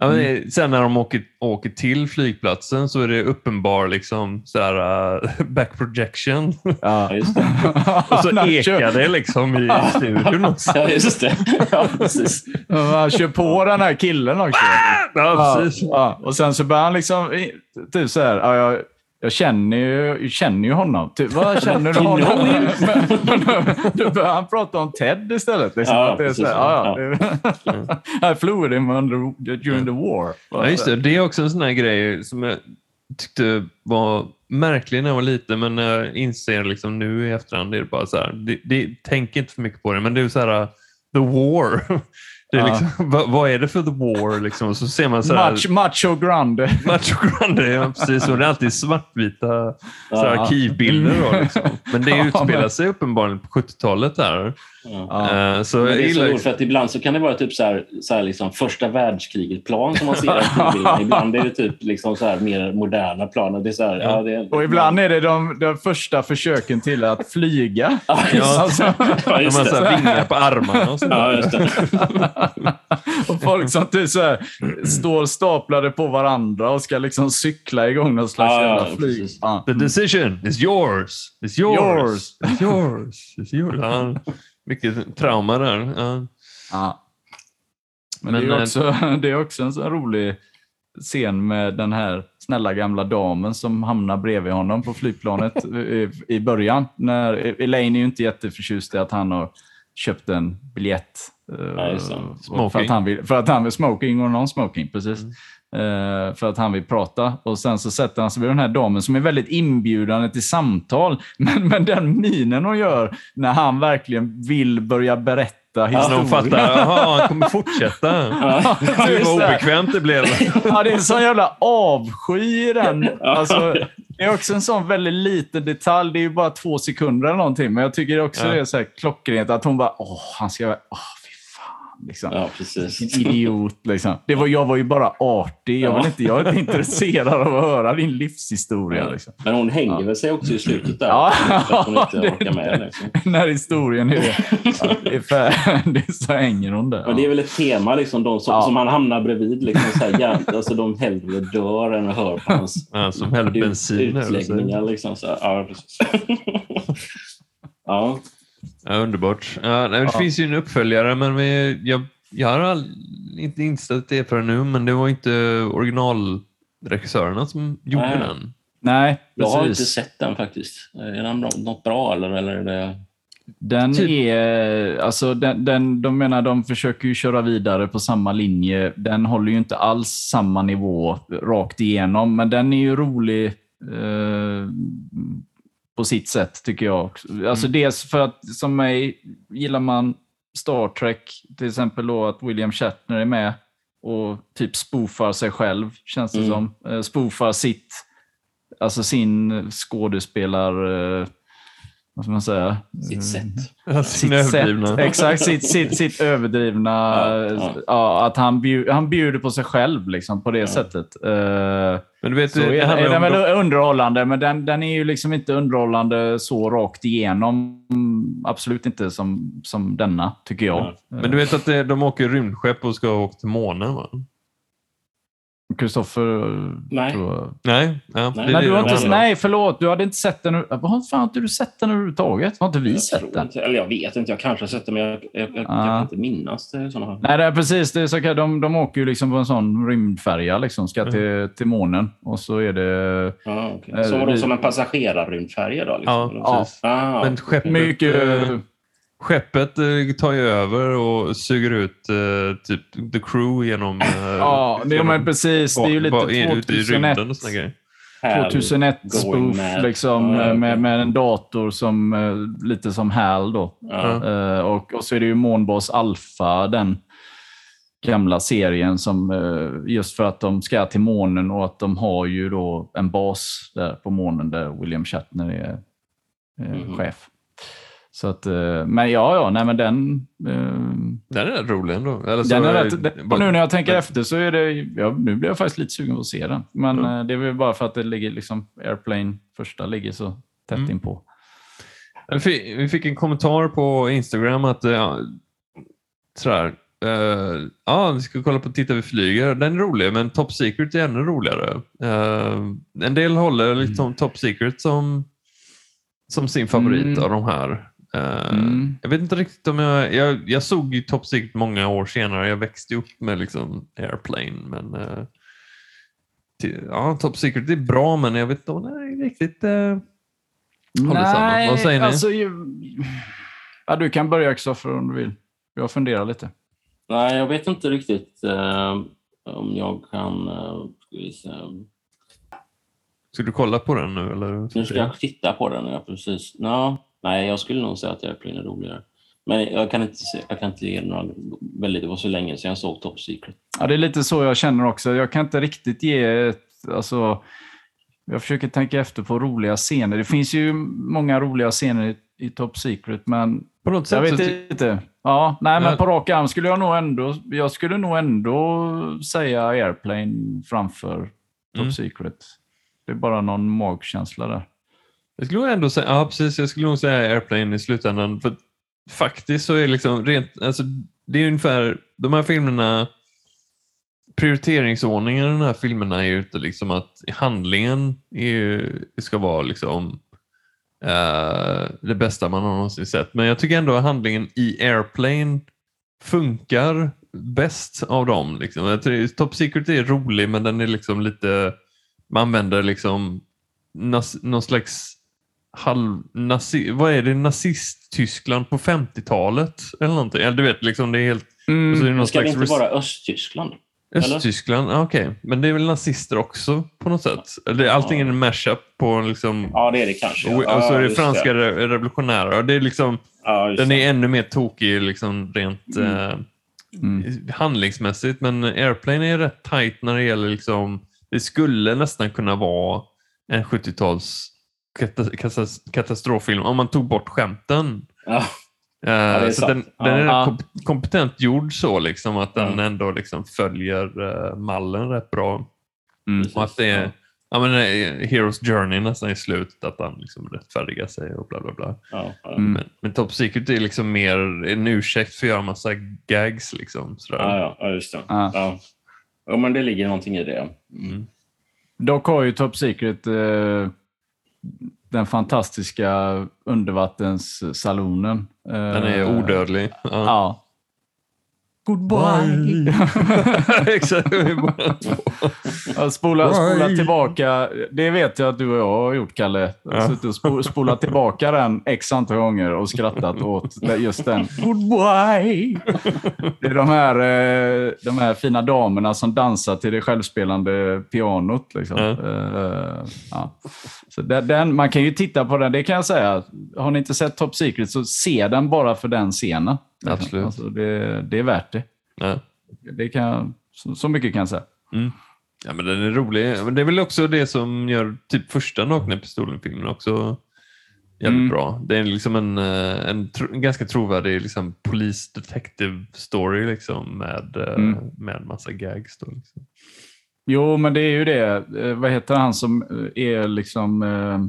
Ja, men det, sen när de åker, åker till flygplatsen så är det uppenbar liksom, sådär, uh, back projection. Ja. Ja, just det. Och så ekar kör- det liksom i studion också. Ja, just det. Ja, precis. Han kör på den här killen också. Ja, precis. Ja, och sen så börjar han liksom, typ så här, ja, jag, känner ju, känner ju honom. Typ, vad känner du honom? men, men, då börjar han prata om Ted istället. Liksom, Ja, det är så ja, ja. I flew with him under, during the war. Ja, just det. Det är också en sån här grej som jag tyckte var märklig när jag var liten, men när jag inser liksom nu i efterhand, det är bara så här, det, det, tänk inte för mycket på det, men det är så här, uh, the war. Det är Ja. liksom, vad, vad är det för the war? Liksom? Och så ser man så här, Macho, macho grande. Macho Grande, ja, precis. Och det är alltid svartvita så här, Ja. arkivbilder. Då, liksom. Men det Ja, utspelar men- sig uppenbarligen på 70-talet där. Ja. Eh, så Men jag det är så roligt för att ibland så kan det vara typ så här, så här liksom första världskriget-plan som man ser i filmbilden. Ibland är det typ liksom så här mer moderna plan. Och Det är så här, ja. det är, Och ibland är det de, de första försöken till att flyga. Ja. Alltså, Ja, De har just så det. här vingar på armarna och. Ja, det. och folk som typ så här, står staplade på varandra och ska liksom cykla igång någon slags Ja, ja, jävla flyg. Ja. The decision is yours. It's yours. Yours. It's yours. It's yours. Ja, mycket trauma där. Ja. Ja. Men, Men, det, är eh, också, det är också en sån rolig scen med den här snälla gamla damen som hamnar bredvid honom på flygplanet i, i början. När Elaine är ju inte jätteförtjust i att han har köpt en biljett. eh, Ja, För att han vill, för att han vill smoking och non-smoking, precis. Mm. Eh, för att han vill prata. Och sen så sätter han sig vid den här damen som är väldigt inbjudande till samtal. Men, men den minen hon gör när han verkligen vill börja berätta Så historien. de fattar, jaha, han kommer fortsätta. Ja. Gud vad obekvämt det blev. Ja, det är en sån jävla avsky i den. Alltså, det är också en sån väldigt liten detalj. Det är ju bara två sekunder eller någonting. Men jag tycker också Ja. det är så här klockrent att hon bara, åh, han ska... Åh. Liksom. Ja, precis. En idiot. Liksom. Det var, jag var ju bara artig. Jag, vill inte, jag är inte intresserad av att höra din livshistoria. Liksom. Men hon hänger väl sig också i slutet där. Ja, För att hon inte det- orkar med. Liksom. När historien är, ja, det är färdig så hänger hon där. Men det är väl ett tema, liksom, de som, Ja. som han hamnar bredvid. Liksom, så här, ja, alltså, de hellre dör än höra på hans Ja, som häller ut- bensin. utläggningar. Liksom, så här. Ja, precis. ja. Ja, underbart. Ja, det Ja. finns ju en uppföljare, men vi, jag, jag har all, inte insett det förrän nu, men det var inte originalregissörerna som gjorde Nej. den. Nej, Jag har inte precis. sett den faktiskt. Är den något bra eller? eller är det... Den Typ. är, alltså den, den, de menar de försöker ju köra vidare på samma linje. Den håller ju inte alls samma nivå rakt igenom, men den är ju rolig eh, på sitt sätt tycker jag. också. Alltså dels för att som mig gillar man Star Trek, till exempel då att William Shatner är med och typ spoofar sig själv, känns det Mm. som. Eh, spoofar sitt, alltså sin skådespelar... Eh, vad ska man säga? Sitt sätt. Ja, sitt sätt. Exakt, sitt, sitt, sitt överdrivna. Ja, Ja, ja. att han, bjud, han bjuder på sig själv liksom, på det sättet. Uh, Men du vet, så det, är, är den väl underhållande, men den, den är ju liksom inte underhållande så rakt igenom. Mm, Absolut inte som, som denna, tycker jag. Ja. Men du vet att de åker rymdskepp och ska åka till månen, va? Kristoffer... Nej. tror jag- Nej. Ja, Nej. det Nej, det du har det inte, nej, förlåt. Du hade inte sett den. Vad fan har inte du sett den överhuvudtaget? Har inte vi Jag sett den? inte, eller jag vet inte, jag kanske har sett det men jag, jag, jag, jag Ah. kan inte minnas det. Nej, det är precis. Det är så, okej, de, de åker ju liksom på en sån rymdfärja, liksom, ska Mm. till, till månen. Och så är det Ja, okej. Eh, Så var de vi- som en passagerarrymdfärja då? Liksom, Ja, precis. Ah, Men skeppet, mycket... skeppet eh, tar ju över och suger ut eh, typ the crew genom... eh, Ja, det är men precis. Det är ju lite ba- in- ut i 2001, rymden och såna grejer. Hal 2001 going spoof liksom, Ja, med, med en dator som eh, lite som HAL då. Ja. Eh, och, och så är det ju Månbas Alpha, den gamla serien som just för att de ska till månen och att de har ju då en bas där på månen där William Shatner är Mhm. chef. Så att, eh, men ja, ja, nej men den... eh, Den är rätt rolig ändå. Eller så- den är rätt, den, bara- nu när jag tänker efter så är det... Ja, nu blir jag faktiskt lite sugen på att se den. Men eh, det är väl bara för att det ligger liksom... Airplane första ligger så tätt Mm. inpå. Vi fick en kommentar på Instagram att ja, sådär, eh, ja, vi ska kolla på Titta vi flyger. Den är rolig, men Top Secret är ännu roligare. Eh, en del håller liksom Top Secret som, som sin favorit Mm. av de här. Eh, Mm. Jag vet inte riktigt om jag... Jag, jag såg ju Top Secret många år senare. Jag växte upp med liksom Airplane, men eh, Ja, Top Secret är bra, men jag vet inte om är riktigt... Eh, håller samman. Vad säger ni? Alltså, ja, du kan börja Kristoffer om du vill. Jag funderar lite. Nej, jag vet inte riktigt eh, om jag kan... Eh, ska vi se. Ska du kolla på den nu? Eller? Nu ska jag titta på den. Ja, precis. Nå, nej, jag skulle nog säga att Airplane är roligare. Men jag kan inte, jag kan inte ge några... Väldigt, det var så länge sedan jag såg Top Secret. Ja, det är lite så jag känner också. Jag kan inte riktigt ge ett... Alltså, jag försöker tänka efter på roliga scener. Det finns ju många roliga scener i, i Top Secret, men På något jag sätt vet inte. Ja, nej, men på rak arm skulle jag nog ändå... Jag skulle nog ändå säga Airplane framför Top Mm. Secret. Det är bara någon magkänsla där. Jag skulle nog ändå säga, ja precis, jag skulle nog säga Airplane i slutändan. För faktiskt så är det liksom rent, alltså det är ungefär, de här filmerna, prioriteringsordningen i de här filmerna är ju inte liksom att handlingen är ju, ska vara liksom uh, det bästa man har någonsin sett. Men jag tycker ändå att handlingen i Airplane funkar bäst av dem. Liksom. Jag Top Secret är rolig men den är liksom lite, man använder liksom någon slags halv, nazi, vad är det, nazist-Tyskland på 50-talet eller någonting. Eller du vet, liksom det är helt... och så är det någon Ska det inte vara Östtyskland? eller? Östtyskland, ah, okej. Men det är väl nazister också på något sätt? Eller allting är en mashup på liksom... Ja, det är det kanske. Och, och så Ja, är det just franska det. re- revolutionärer. Och det är liksom, Ja, den det. är ännu mer tokig liksom rent eh, Mm. handlingsmässigt. Men Airplane är rätt tight när det gäller liksom, det skulle nästan kunna vara en 70-tals kata- kata- katastroffilm om man tog bort skämten. Ja. Det är så den, den är Ja. kompetent gjord så liksom att den Ja. ändå liksom följer eh, mallen rätt bra. Mm. Och att det är ja. men, eh, Heroes Journey nästan i slutet, att han liksom rättfärdigar sig och bla bla bla. Ja, ja. Mm. Men, men Top Secret är liksom mer en ursäkt för att göra massa gags. Liksom, sådär. Ja, ja, ja, just det. Ja. Ja. Ja, men det ligger någonting i det. Mm. Dock har ju Top Secret eh, den fantastiska undervattenssalonen. Eh, Den är odödlig. Ja. Ja. Goodbye! Exakt. Ja, spola, spola tillbaka. Det vet jag att du och jag har gjort, Kalle. Ja. suttit och spo, spolat tillbaka den x antal gånger och skrattat åt just den. Goodbye! Det är de här, eh, de här fina damerna som dansar till det självspelande pianot. Liksom. Ja. Eh, ja. Så den, den, man kan ju titta på den, det kan jag säga. Har ni inte sett Top Secret så se den bara för den scenen. Absolut. Alltså, det, det är värt det. Ja. det kan, så, så mycket kan jag säga. Ja, men den är rolig. Men det är väl också det som gör typ första Nakna Pistolen-filmen också jävligt Mm. bra. Det är liksom en, eh, en, tro, en ganska trovärdig liksom, police detective story liksom, med, eh, Mm. med massa gags. Då, liksom. Jo, men det är ju det. Eh, vad heter han som är liksom... Eh,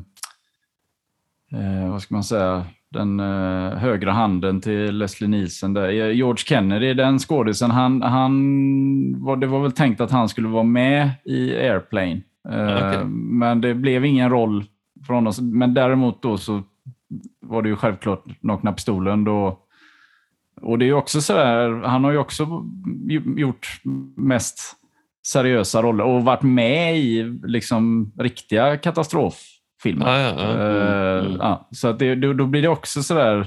vad ska man säga? Den eh, högra handen till Leslie Nielsen. Där. Eh, George Kennedy, den skådisen, han, han, var, det var väl tänkt att han skulle vara med i Airplane. Eh, Okej. Men det blev ingen roll från oss. Men däremot då så var det ju självklart Nakna Pistolen. Då, och det är ju också sådär, han har ju också gjort mest seriösa roller och varit med i liksom riktiga katastroffilmer. Ja, ja, ja. Eh, Mm. ja, så att det, då, då blir det också sådär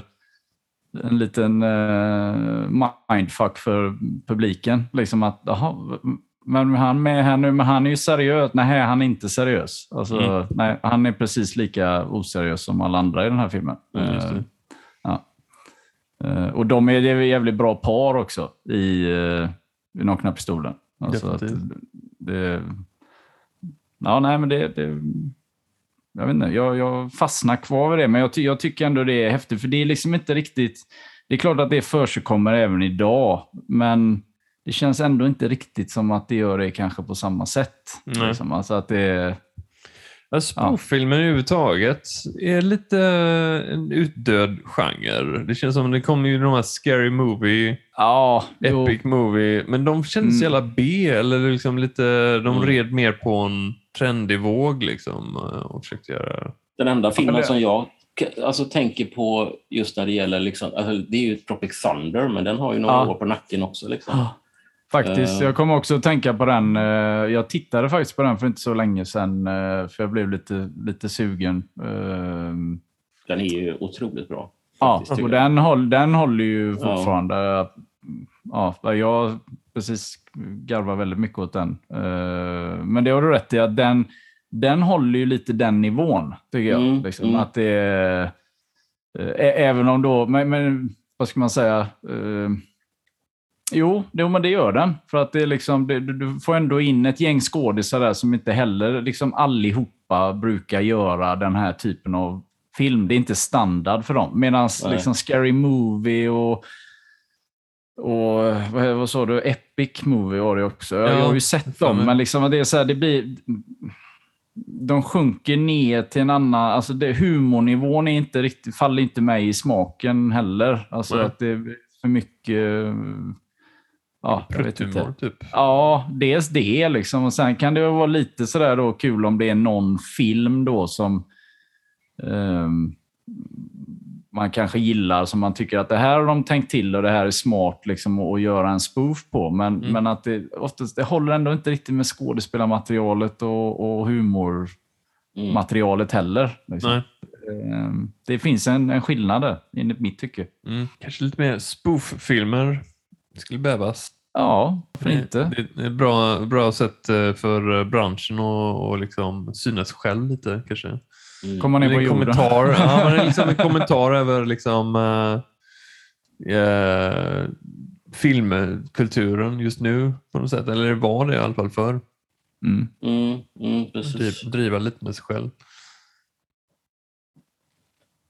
en liten uh, mindfuck för publiken. Liksom att, jaha, men han med här nu, men han är ju seriös. Nej, han är inte seriös. Alltså, Mm. nej, han är precis lika oseriös som alla andra i den här filmen. Mm, just det. Eh, ja. Eh, och de är ett jävligt bra par också i, uh, i Nakna Pistolen. Alltså det, ja, nej, men det, det, jag vet inte, jag, jag fastnar kvar vid det, men jag, ty, jag tycker ändå det är häftigt, för det är liksom inte riktigt... Det är klart att det försigkommer även idag, men det känns ändå inte riktigt som att det gör det kanske på samma sätt. Nej. Liksom. Alltså att det. Ja, Spoof-filmer överhuvudtaget är lite en utdöd genre. Det känns som det kommer ju de här Scary Movie, Ja, jo. Epic Movie, men de kändes Mm. jävla B, eller liksom lite, de Mm. red mer på en trendig våg liksom och försökte göra... Den enda filmen som jag alltså, tänker på just när det gäller, liksom, alltså, det är ju Tropic Thunder, men den har ju några Ja. år på nacken också. Liksom. Ja. Faktiskt, Eh. jag kommer också att tänka på den. eh, Jag tittade faktiskt på den för inte så länge sedan, eh, för jag blev lite, lite sugen. Eh, Den är ju otroligt bra. Ja, faktiskt, och tycker jag. den, håll, den håller ju Ja. fortfarande. Ja, jag precis garvar väldigt mycket åt den. Eh, Men det har du rätt i, att den, den håller ju lite den nivån, tycker jag. Mm, liksom, mm. Att det är, eh, även om då, men, men vad ska man säga? Eh, Jo, det, men det gör den. För att det är liksom, det, du, får ändå in ett gäng skådisar där som inte heller liksom allihopa brukar göra den här typen av film. Det är inte standard för dem. Medan liksom Scary Movie och, och vad, vad sa du? Epic Movie var det också. Jag, Ja, jag har ju sett dem, men- liksom, det är så här, det blir... De sjunker ner till en annan... Alltså det, humornivån är inte riktigt, faller inte mig i smaken heller. Alltså Nej. att det är för mycket... Ja, jag vet inte. Typ. Ja, dels det liksom. Och sen kan det vara lite sådär då kul om det är någon film då som ehm, man kanske gillar, som man tycker att det här har de tänkt till och det här är smart liksom att göra en spoof på. Men, Mm. men att det, oftast, det håller ändå inte riktigt med skådespelarmaterialet och, och humormaterialet Mm. heller. Liksom. Ehm, Det finns en, en skillnad där, enligt mitt tycke. Mm. Kanske lite mer spoof-filmer skulle behövas. Ja, för Det- inte. Det är ett bra, bra sätt eh, för branschen att och liksom synas själv lite kanske. Mm. Kommer ner på en jorden. kommentar, ja, men det är liksom en kommentar över liksom, eh, eh, filmkulturen just nu på något sätt. Eller var det i alla fall förr. Mm. Mm, mm, precis. Driv, driva lite med sig själv.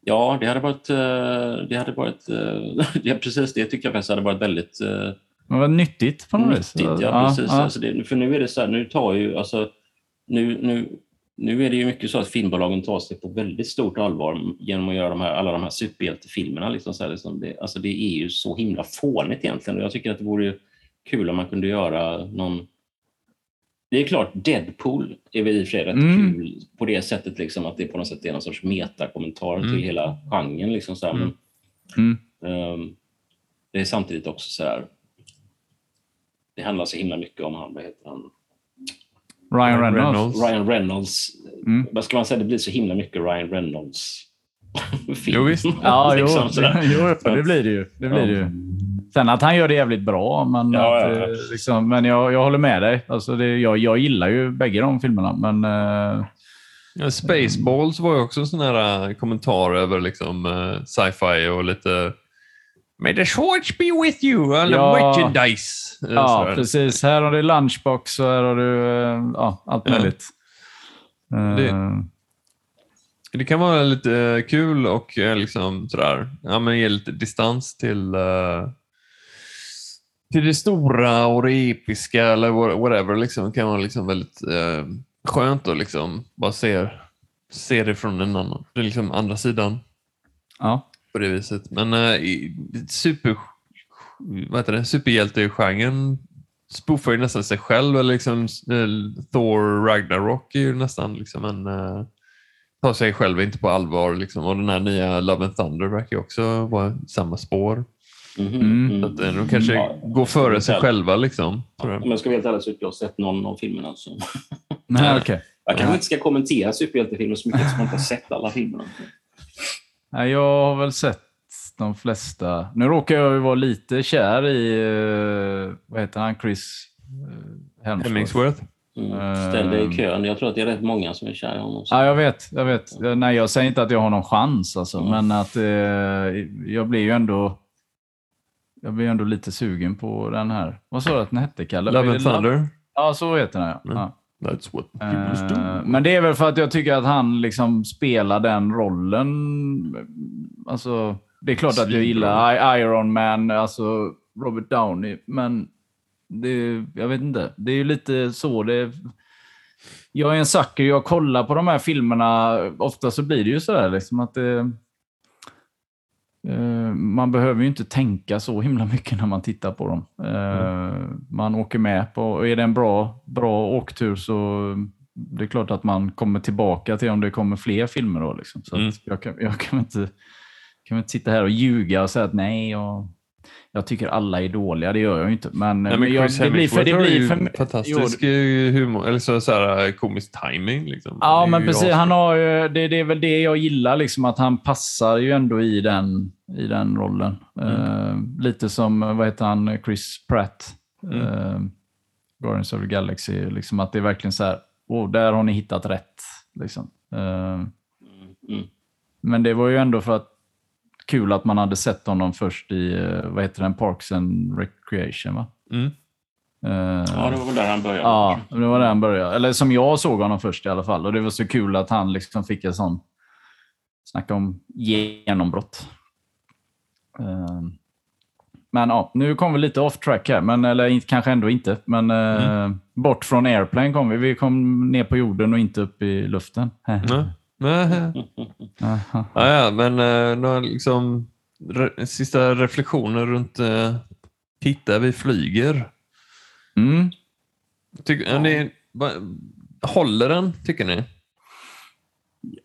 Ja, det hade varit... eh, Det hade varit eh, ja, precis det tycker jag faktiskt hade varit väldigt eh, Men vad nyttigt på något vis. nyttigt. Ja, precis. Alltså det, för nu är det så här, nu tar ju... Alltså, nu, nu, nu är det ju mycket så att filmbolagen tar sig på väldigt stort allvar genom att göra de här, alla de här superhjältefilmerna. Liksom så här, liksom det, alltså det är ju så himla fånigt egentligen. Och jag tycker att det vore kul om man kunde göra någon... Det är klart, Deadpool är väl i och för sig rätt Mm. kul på det sättet liksom, att det på något sätt är någon sorts metakommentar Mm. till hela genren. Liksom, så här. Mm. Men, ehm, det är samtidigt också så här... Det handlar så himla mycket om han, vad heter han? Ryan Ryan Reynolds. Reynolds. Ryan Reynolds. Mm. Vad ska man säga? Det blir så himla mycket Ryan Reynolds film. Jo, visst. Ja, Liksom jo, jo, det blir det ju. Det blir det ju. Sen att han gör det jävligt bra, men, Ja, att, ja, ja. eh, liksom, men jag, jag håller med dig. Alltså det, jag, jag gillar ju bägge de filmerna, men Ja, Spaceballs var ju också en sån här eh, kommentar över liksom, eh, sci-fi och lite May the swords be with you, eller Ja. merchandise. eh, ja, precis. Här har du lunchbox och här har du eh, ja, allt Ja. möjligt. Eh, Det- Det kan vara lite eh, kul och eh, liksom sådär, ja, men ge lite distans till, eh, till det stora och det episka eller wha- whatever. Liksom. Kan vara liksom väldigt eh, skönt att liksom bara se, se det från en annan, liksom andra sidan ja. På det viset. Men eh, super, vad heter det, superhjältegenren spoofar ju nästan sig själv. Eller liksom, eh, Thor Ragnarok är ju nästan liksom en... Uh, tar sig själv inte på allvar. Liksom. Och den här nya Love and Thunder verkar ju också vara samma spår. Mhm, Mm. mm. Så att, eh, de kanske Ja, går före sig ja. själva. Liksom, jag. Om jag ska vara helt ärlig så har jag sett någon av filmerna. Så. Nej, okej. Jag kanske inte ska kommentera superhjältefilmer så mycket eftersom jag inte har sett alla filmerna. Jag har väl sett de flesta. Nu råkar jag ju vara lite kär i, eh, vad heter han, Chris eh, Hemsworth. Hemmingsworth. Mm. Ställ dig i kön. Jag tror att det är rätt många som är kära i honom. Ja, jag vet. Jag vet. Nej, jag säger inte att jag har någon chans, alltså, Mm. men att eh, jag blir ju ändå... Jag blir ändå lite sugen på den här. Vad sa du att den hette, Kalle? Love and Thunder. Ja, så heter den. Ja. Mm. Ja. That's what humans do. Eh, Men det är väl för att jag tycker att han liksom spelar den rollen. Alltså, det är klart att jag Svinbra. gillar Iron Man, alltså Robert Downey, men det, jag vet inte. Det är ju lite så det... Jag är en sucker, jag kollar på de här filmerna. Ofta så blir det ju sådär liksom att det... eh, Man behöver ju inte tänka så himla mycket när man tittar på dem. Eh, Man åker med på, och är det en bra, bra åktur så det är klart att man kommer tillbaka till om det kommer fler filmer. Då, liksom. Så Mm. jag, kan, jag kan inte, kan inte sitta här och ljuga och säga att nej, jag, jag tycker alla är dåliga. Det gör jag ju inte. Men, Nej, men jag, det blir för, det blir för, fantastisk eh, humor, eller så, så här, komisk timing. Liksom. Ja, men precis. Han har ju, det, det är väl det jag gillar, liksom, att han passar ju ändå i den, i den rollen. Eh, lite som, vad heter han, Chris Pratt, Mm. eh, Guardians of the Galaxy. Liksom, att det är verkligen så här, oh, där har ni hittat rätt. Liksom. Eh, Mm. men det var ju ändå för att kul att man hade sett honom först i, eh, vad heter den, Parks and Recreation, va? Mm. Eh, Ja, det var väl där han började. Ja, det var där han började. Eller som jag såg honom först i alla fall. Och det var så kul att han liksom fick en sån... Snacka om genombrott. Eh, Men ja, nu kom vi lite off track här. Men, eller kanske ändå inte. Men eh, bort från Airplane kom vi. Vi kom ner på jorden och inte upp i luften. Nej. Nej. Ja, ja, men eh, några liksom, re, sista reflektioner runt eh, Titta, vi flyger. Mm. Tycker, ja. ni, va, håller den, tycker ni?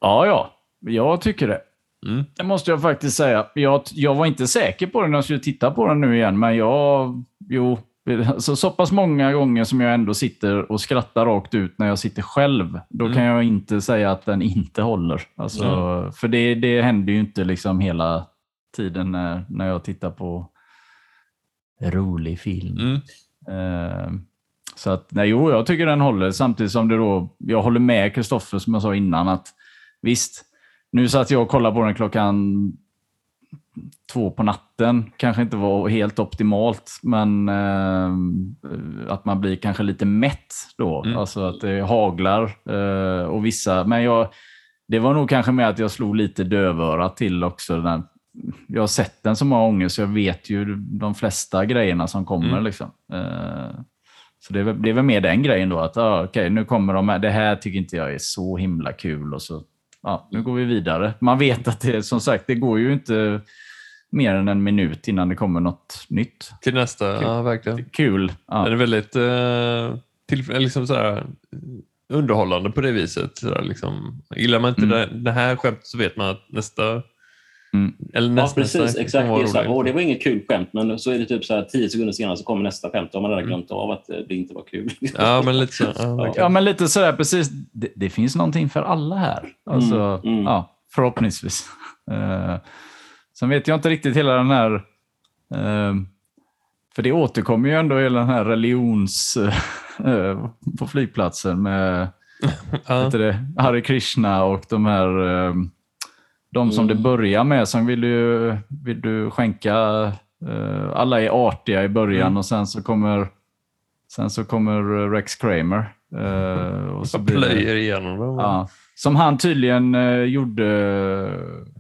Ja, ja. Jag tycker det. Mm. Det måste jag faktiskt säga. Jag, jag var inte säker på den när jag skulle titta på den nu igen, men jag... Jo, alltså, så pass många gånger som jag ändå sitter och skrattar rakt ut när jag sitter själv, då Mm. kan jag inte säga att den inte håller. Alltså, För det, det händer ju inte liksom hela tiden när, när jag tittar på rolig film. Mm. Eh, så att, nej, jo, jag tycker den håller. Samtidigt som det då, jag håller med Kristoffer som jag sa innan att visst, nu satt jag och kollade på den klockan två på natten. Kanske inte var helt optimalt, men eh, att man blir kanske lite mätt då. Mm. Alltså att det haglar eh, och vissa, men jag, det var nog kanske med att jag slog lite dövörat till också. Den här, jag har sett den så många gånger så jag vet ju de flesta grejerna som kommer. Mm. Liksom. Eh, så det det är väl mer den grejen då. Att ah, okej, nu kommer de här. Det här tycker inte jag är så himla kul. Och så, ja, nu går vi vidare. Man vet att det, som sagt, det går ju inte mer än en minut innan det kommer något nytt. Till nästa, ja verkligen. Kul. Ja. Den är väldigt eh, till, liksom sådär, underhållande på det viset. Sådär, liksom. Gillar man inte Mm. det, det här skämtet så vet man att nästa... Mm. Eller Ja, nästa, precis. nästa Exakt. Det, är så här. Åh, det var inget kul skämt, men så är det typ så här, tio sekunder senare så kommer nästa skämt. Då har man Mm. redan glömt av att eh, det inte var kul. Ja, men lite så. Ja. Ja, men lite sådär precis. Det, det finns någonting för alla här. Alltså, Mm, mm. Ja, förhoppningsvis. Sen vet jag inte riktigt hela den här... eh, för det återkommer ju ändå hela den här religions... eh, på flygplatsen med Ja. heter det, Hare Krishna och de här... eh, de som Mm. det börjar med. Sen vill du, vill du skänka... eh, alla är artiga i början Mm. och sen så kommer... Sen så kommer eh, Rex Kramer. eh, och så plöjer igenom dem. Ja, som han tydligen eh, gjorde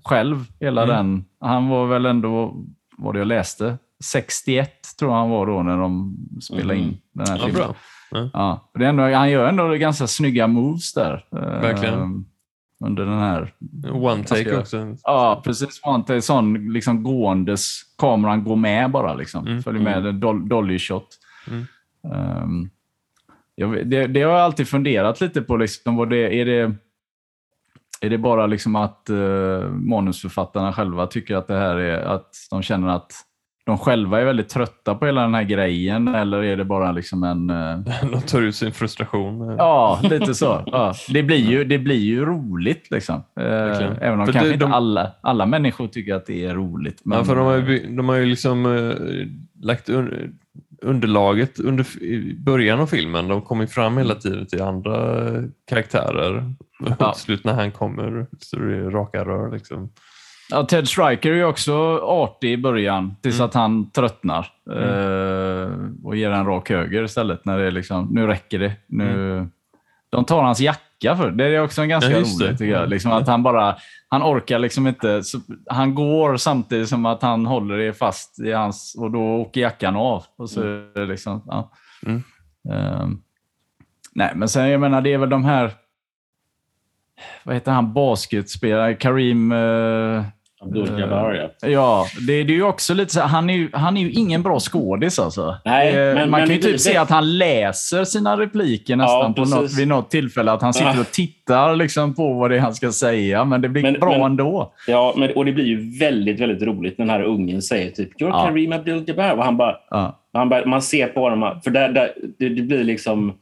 själv, hela Mm. den. Han var väl ändå, vad det jag läste, 61 tror jag han var då när de spelade in den här Ja, filmen. bra. Ja. Ja, ändå, han gör ändå ganska snygga moves där. eh, Verkligen. Under den här... One take Ganska- också. Ja, precis. One take, sån liksom gåendes, kameran går med bara. Liksom. Mm. Följer med, doll, dolly shot. Mm. Ehm, jag, det, det har jag alltid funderat lite på. Liksom, vad det, är, det, är det bara liksom att uh, manusförfattarna själva tycker att det här är att de känner att de själva är väldigt trötta på hela den här grejen eller är det bara liksom en... eh, De tar ut sin frustration. Ja, lite så. Ja. Det, blir ju, det blir ju roligt. Liksom. Eh, även om För kanske det- inte de- alla, alla människor tycker att det är roligt. Men, ja, för de har ju, by- de har ju liksom eh, lagt un, underlaget under i början av filmen. De kommer fram hela tiden till andra karaktärer. Ja. Till slut när han kommer så är det raka rör. Liksom. ja, Ted Striker är också artig i början tills Mm. att han tröttnar eh, och ger en rak höger istället. När det är liksom, nu räcker det. Nu, Mm. de tar hans jacka för. Det är också en ganska Ja, roligt tycker jag. Liksom att han bara, han orkar liksom inte. Han går samtidigt som att han håller det fast i hans, och då åker jackan av. Och så det liksom, ja. Mm. Ehm, nej, men sen jag menar, det är väl de här, vad heter han, basketspelare, Karim... Uh, Abdul-Jabbar, ja. Ja, det, det är ju också lite så han är ju, han är ju ingen bra skådis alltså. Nej, Eh, men- Man men kan ju det- typ se att han läser sina repliker nästan på precis. något, vid något tillfälle. Att han sitter Ja. och tittar liksom på vad det är han ska säga, men det blir Men- bra men- ändå. Ja, men, och det blir ju väldigt, väldigt roligt när den här ungen säger typ “You're Ja. Kareem Abdul-Jabbar” och han bara, Ja. han bara, man ser på honom, för där, där, det, det blir liksom,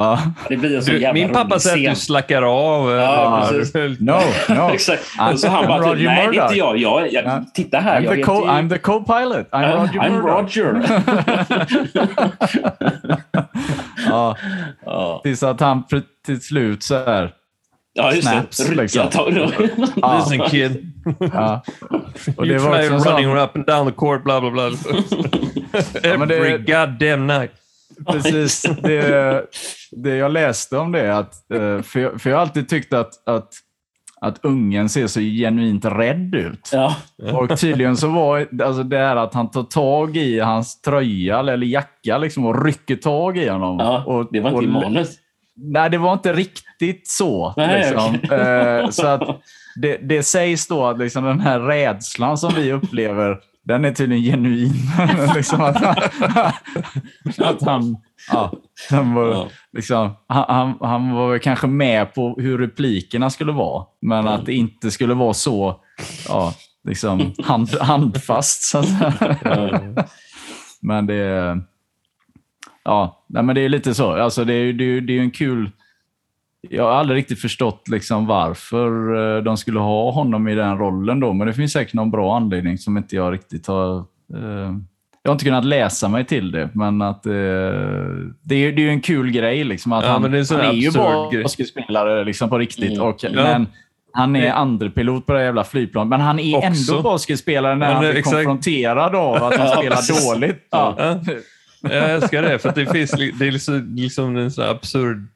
Ja. det blir en så jävla min pappa säger att du slackar av. Ja, eh, precis. No, no. Exakt. I'm- Och så han bara, typ, Roger nej det är Murdoch." inte jag. jag, jag Ja. Titta här. I'm, jag the co- ju- I'm the co-pilot. I'm Ja, Roger I'm Murdoch. Roger. Ja, ja. tills att han till slut så här. ja, just Snaps, det. liksom. Jag tar- Ja, Listen kid. ja. Och det you var try running up and down the court, bla bla bla. men det- Every goddamn night. Precis. Det, det jag läste om det, att, eh, för, jag, för jag har alltid tyckt att, att, att ungen ser så genuint rädd ut. Ja. Och tydligen så var alltså det här att han tar tag i hans tröja eller jacka liksom, och rycker tag i honom. ja, och, det var inte och, i manus. Nej, det var inte riktigt så. Nej, liksom. okej. Eh, så att det, det sägs då att liksom den här rädslan som vi upplever, den är tydligen genuin. liksom att, att han, ja, han, var, Ja. liksom, han, han, han var kanske med på hur replikerna skulle vara, men att det inte skulle vara så ja, liksom, hand, handfast. Så men det, ja, nej, men det är lite så. Alltså, det, är, det, är, det är en kul... Jag har aldrig riktigt förstått liksom varför eh, de skulle ha honom i den rollen då, men det finns säkert någon bra anledning som inte jag riktigt har... Eh, jag har inte kunnat läsa mig till det, men att eh, det, är, det är ju en kul grej. Liksom, att Ja, han, men det är han är ju basketspelare liksom, på riktigt, Mm. och, men han är andrepilot på det jävla flygplanet. Men han är Också. ändå basketspelare när Men han blir exakt. konfronterad av att han Ja, spelar dåligt. Ja. Ja. Jag älskar det, för det finns det är liksom, liksom en sån absurd, ab,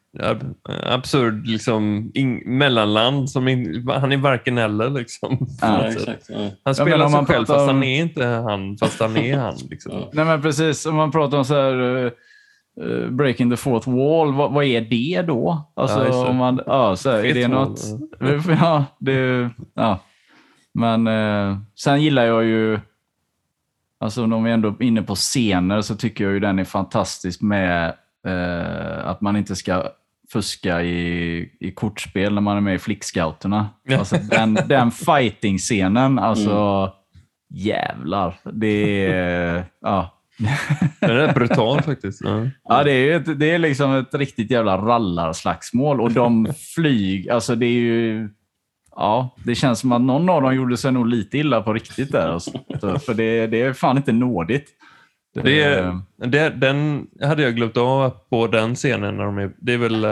absurd liksom, in, mellanland. Som in, han är varken eller. Liksom, Ja, Ja, exakt. Ja. Han spelar om sig själv pratar fast om- han är inte han, fast han är han. Liksom. Ja. Nej, men precis. Om man pratar om så här, eh, breaking the fourth wall, vad, vad är det då? Alltså, Ja, om man, ja, så här, är det något... Ja, det, ja. Men eh, sen gillar jag ju, alltså om vi ändå är inne på scener så tycker jag ju den är fantastisk med eh, att man inte ska fuska i, i kortspel när man är med i flickscouterna. Alltså den, den fighting-scenen, alltså jävlar. Det är... Ja. Den är brutal faktiskt. Ja. Ja, det är, ett, det är liksom ett riktigt jävla rallarslagsmål och de flyg, alltså det är ju... Ja, det känns som att någon av dem gjorde sig nog lite illa på riktigt där. Alltså. Så, För det, det är fan inte nådigt. Det det, den hade jag glömt av på den scenen. När de är, det är väl... eh,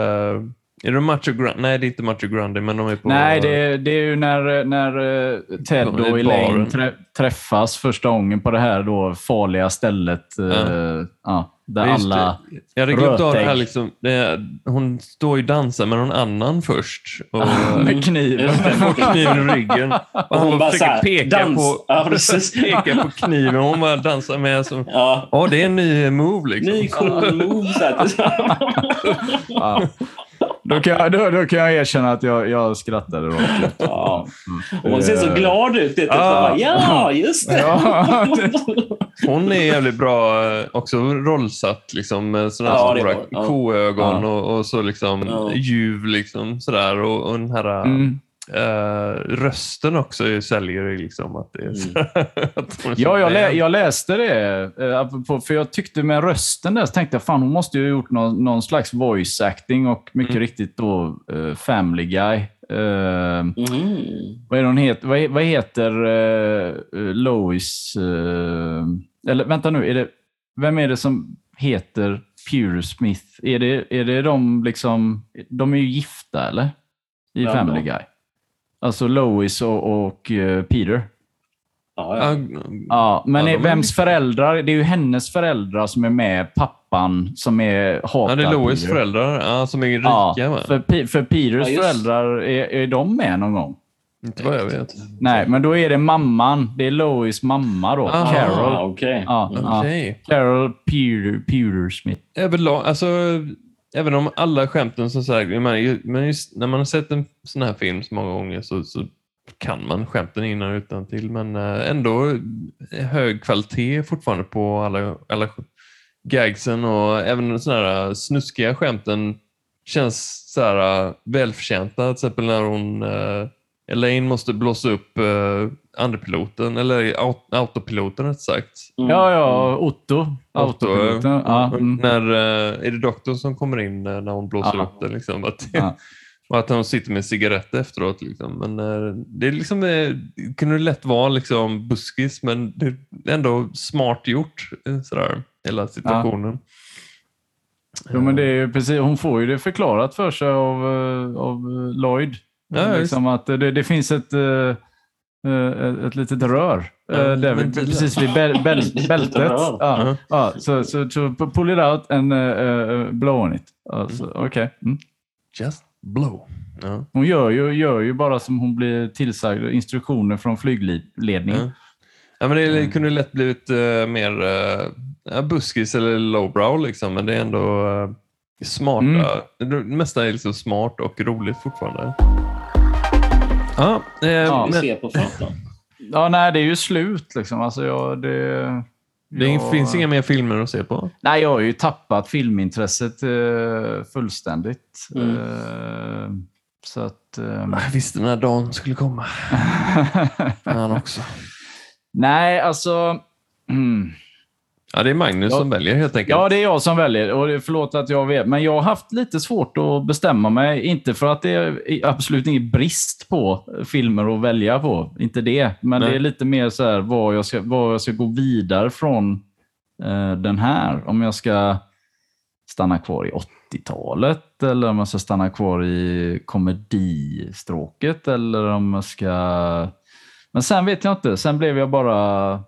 är det Macho Grande? Nej, det är inte Macho Grande, men de är på... Nej, det, är- det är ju när, när eh, Ted och Elaine träffas första gången på det här då farliga stället. eh, Ja. Ja, där Just alla... det. Jag hade glömt av det här. Liksom, det, hon står ju och dansar med någon annan först. Och, Med kniven. Just det. kniven i ryggen. Och han hon bara försöker här, peka, dans. på, Ja, peka på kniven. Hon bara dansar med. Som, Ja. Ja, det är en ny move liksom. Ny cool move. Så att, Ja. Då, kan jag, då, då kan jag erkänna att jag, jag skrattade rakt ut. ja. Och hon ser så glad ut. Det, Ah. bara, ja, just det. Ja. Hon är jävligt bra eh, också rollsatt. Liksom, med sådana Ja, det stora var- ja. koögon Ja. och, och så liksom Ja. ljuv. Liksom, sådär, och, och den här Mm. eh, rösten också är- säljer ju liksom att det är så, att så Ja, jag, lä jag läste det. eh, För jag tyckte med rösten där så tänkte jag fan hon måste ju ha gjort någon, någon slags voice acting och mycket Mm. riktigt då eh, Family Guy. Eh, Mhm. vad, är hon het, vad, vad heter uh, Lois? eller vänta nu, är det, vem är det som heter Pure Smith? Är det, är det de liksom, de är ju gifta eller? I Vem Family då? Guy. Alltså Lois och, och eh, Peter. Ja, Ja, ja. Ja, men Ja, är, de är vems föräldrar? Det är ju hennes föräldrar som är med pappa pappan som är hatar Ja, det är Lois Peter. föräldrar ja, som är rika Ja, för, för Peters Ja, föräldrar, är, är de med någon gång? Inte vad jag vet. Nej, men då är det mamman. Det är Lois mamma då. Ah, Carol. Okej. Ja, ja. Okej. Carol Peter, Peter Smith. Överlag, alltså, även om alla skämten som sagt, men just när man har sett en sån här film så många gånger så, så kan man skämten innan och utan till men eh, ändå hög kvalitet fortfarande på alla, alla gagsen och även såna här snuskiga skämten känns så här eh, välförtjänta. Till exempel när hon eh, Elaine måste blåsa upp eh, andrepiloten, eller aut- autopiloten rätt sagt. Mm. Ja, ja, Otto. Autopiloten. Otto, Ja, mm. När, eh, är det doktorn som kommer in eh, när hon blåser Ja. upp det? Liksom, att, Ja. och att hon sitter med en cigarett efteråt. Liksom. Men, eh, det är liksom, eh, det kunde lätt vara liksom, buskis, men det är ändå smart gjort. eh, Sådär, hela situationen. Jo, men det är precis, hon får ju det förklarat för sig av, eh, av Lloyd. Ja, just. liksom att det, det finns ett, eh, eh, ett, ett litet rör Ja, eh, där, ventiler. precis vid bäl, bäl, bältet. Ja, Ja. ja, så, så, så pull it out and uh, blow on it. Alltså, Okej. Mm. Just blow. Ja. Hon gör ju, gör ju bara som hon blir tillsagd, instruktioner från flygledningen. Ja. Ja, men det Mm. kunde lätt blivit uh, mer uh, buskis eller lowbrow, liksom, men det är ändå uh, smarta. Mm. Det mesta är liksom smart och roligt fortfarande. Ja, eh, Ja, Vi men, ser på fronten. Ja, nej, det är ju slut liksom. Alltså, jag, det, det jag- finns inga mer filmer att se på. Nej, jag har ju tappat filmintresset eh, fullständigt. Mm. Eh, så att... Eh, Jag visste den här dagen skulle komma. Han också. nej, alltså... Mm. Ja, det är Magnus Ja. som väljer helt enkelt. Ja, det är jag som väljer. Och förlåt att jag vet. Men jag har haft lite svårt att bestämma mig. Inte för att det är absolut ingen brist på filmer att välja på. Inte det. Men Nej. det är lite mer så här vad jag ska, vad jag ska gå vidare från eh, den här. Om jag ska stanna kvar i 80-talet eller om jag ska stanna kvar i komedistråket eller om jag ska... Men sen vet jag inte. Sen blev jag bara...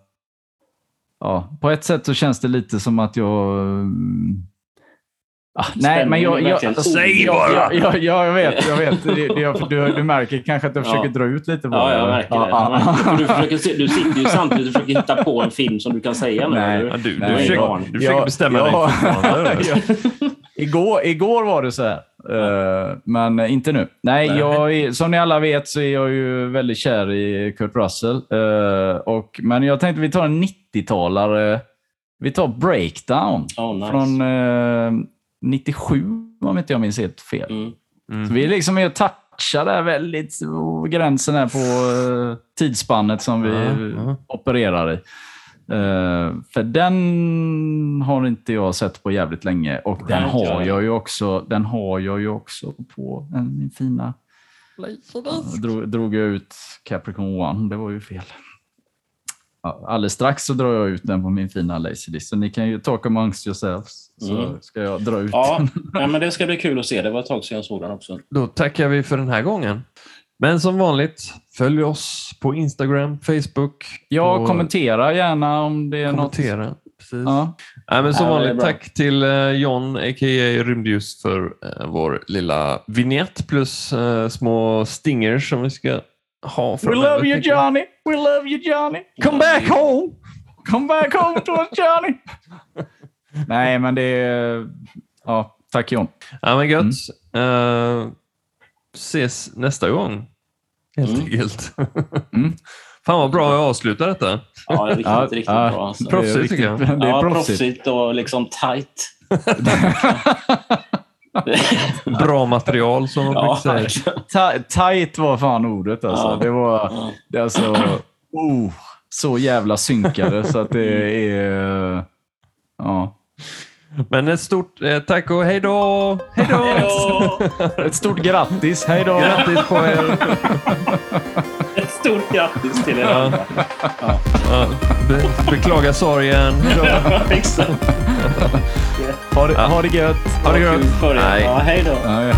Ja, på ett sätt så känns det lite som att jag... mm, Ah, nej, men jag... Spänningen är jag Säg jag, bara! jag, jag, jag vet, jag vet. Det, det, jag, du, du märker kanske att jag Ja. försöker dra ut lite på Ja, jag märker det. Ja, Jag ja. Du, försöker, se- du sitter ju samtidigt och försöker hitta på en film som du kan säga nu. Nej. Ja, du, du, Nej, försöker, jag- du försöker jag- bestämma jag- dig. Ja. igår, igår var det så här, Eh, men inte nu. Nej, Nej. Jag är, som ni alla vet så är jag ju väldigt kär i Kurt Russell. Eh, och, men jag tänkte vi tar en 90-talare. Vi tar Breakdown Oh, nice. från eh, 97, om inte jag minns helt fel. Mm. Så vi är liksom är touchar där väldigt och gränsen här på eh, tidsspannet som vi opererar i. Eh, för den har inte jag sett på jävligt länge och den har jag ju också, den har jag ju också på en, min fina... Ja, drog, drog jag ut Capricorn One, det var ju fel. Alldeles strax så drar jag ut den på min fina Laserdisc. Så ni kan ju talk amongst yourselves. Så Mm. ska jag dra ut Ja, den. ja, men det ska bli kul att se. Det var ett tag sedan jag såg den också. Då tackar vi för den här gången. Men som vanligt, följ oss på Instagram, Facebook. Ja, på- kommentera gärna om det är något. kommentera. Precis. Ja. Nej, men som vanligt, tack till eh, John, a.k.a. Rymdljus, för eh, vår lilla vignett plus eh, små stingers som vi ska ha We love you. Johnny! We love you Johnny! Come back home! Come back home to us Johnny! Nej, men det är... Ja, tack John. Ja, men gött. Mm. Eh, ses nästa gång, helt Mm. enkelt. Mm. Fan vad bra jag avslutar detta. Ja, riktigt, Ja, riktigt ja. bra. Alltså. Proffsigt, Det är tycker jag. Det är ja, proffsigt. proffsigt och liksom tight. Bra material som de Ja, brukar säga. Tight var fan ordet alltså. Ja. Det var det är alltså... Oh, så jävla synkade så att det är... Ja. Men ett stort eh, tack och hej då! Hej då! Ett stort grattis. Hej då! Grattis på er! Ett stort grattis till er Ja. alla. Ja, be beklagar sorgen. Hej då! Exakt. Ha det, ha det gött. Ha det gött! Kul för er. Nej. Ja, hej då. Ja, ja.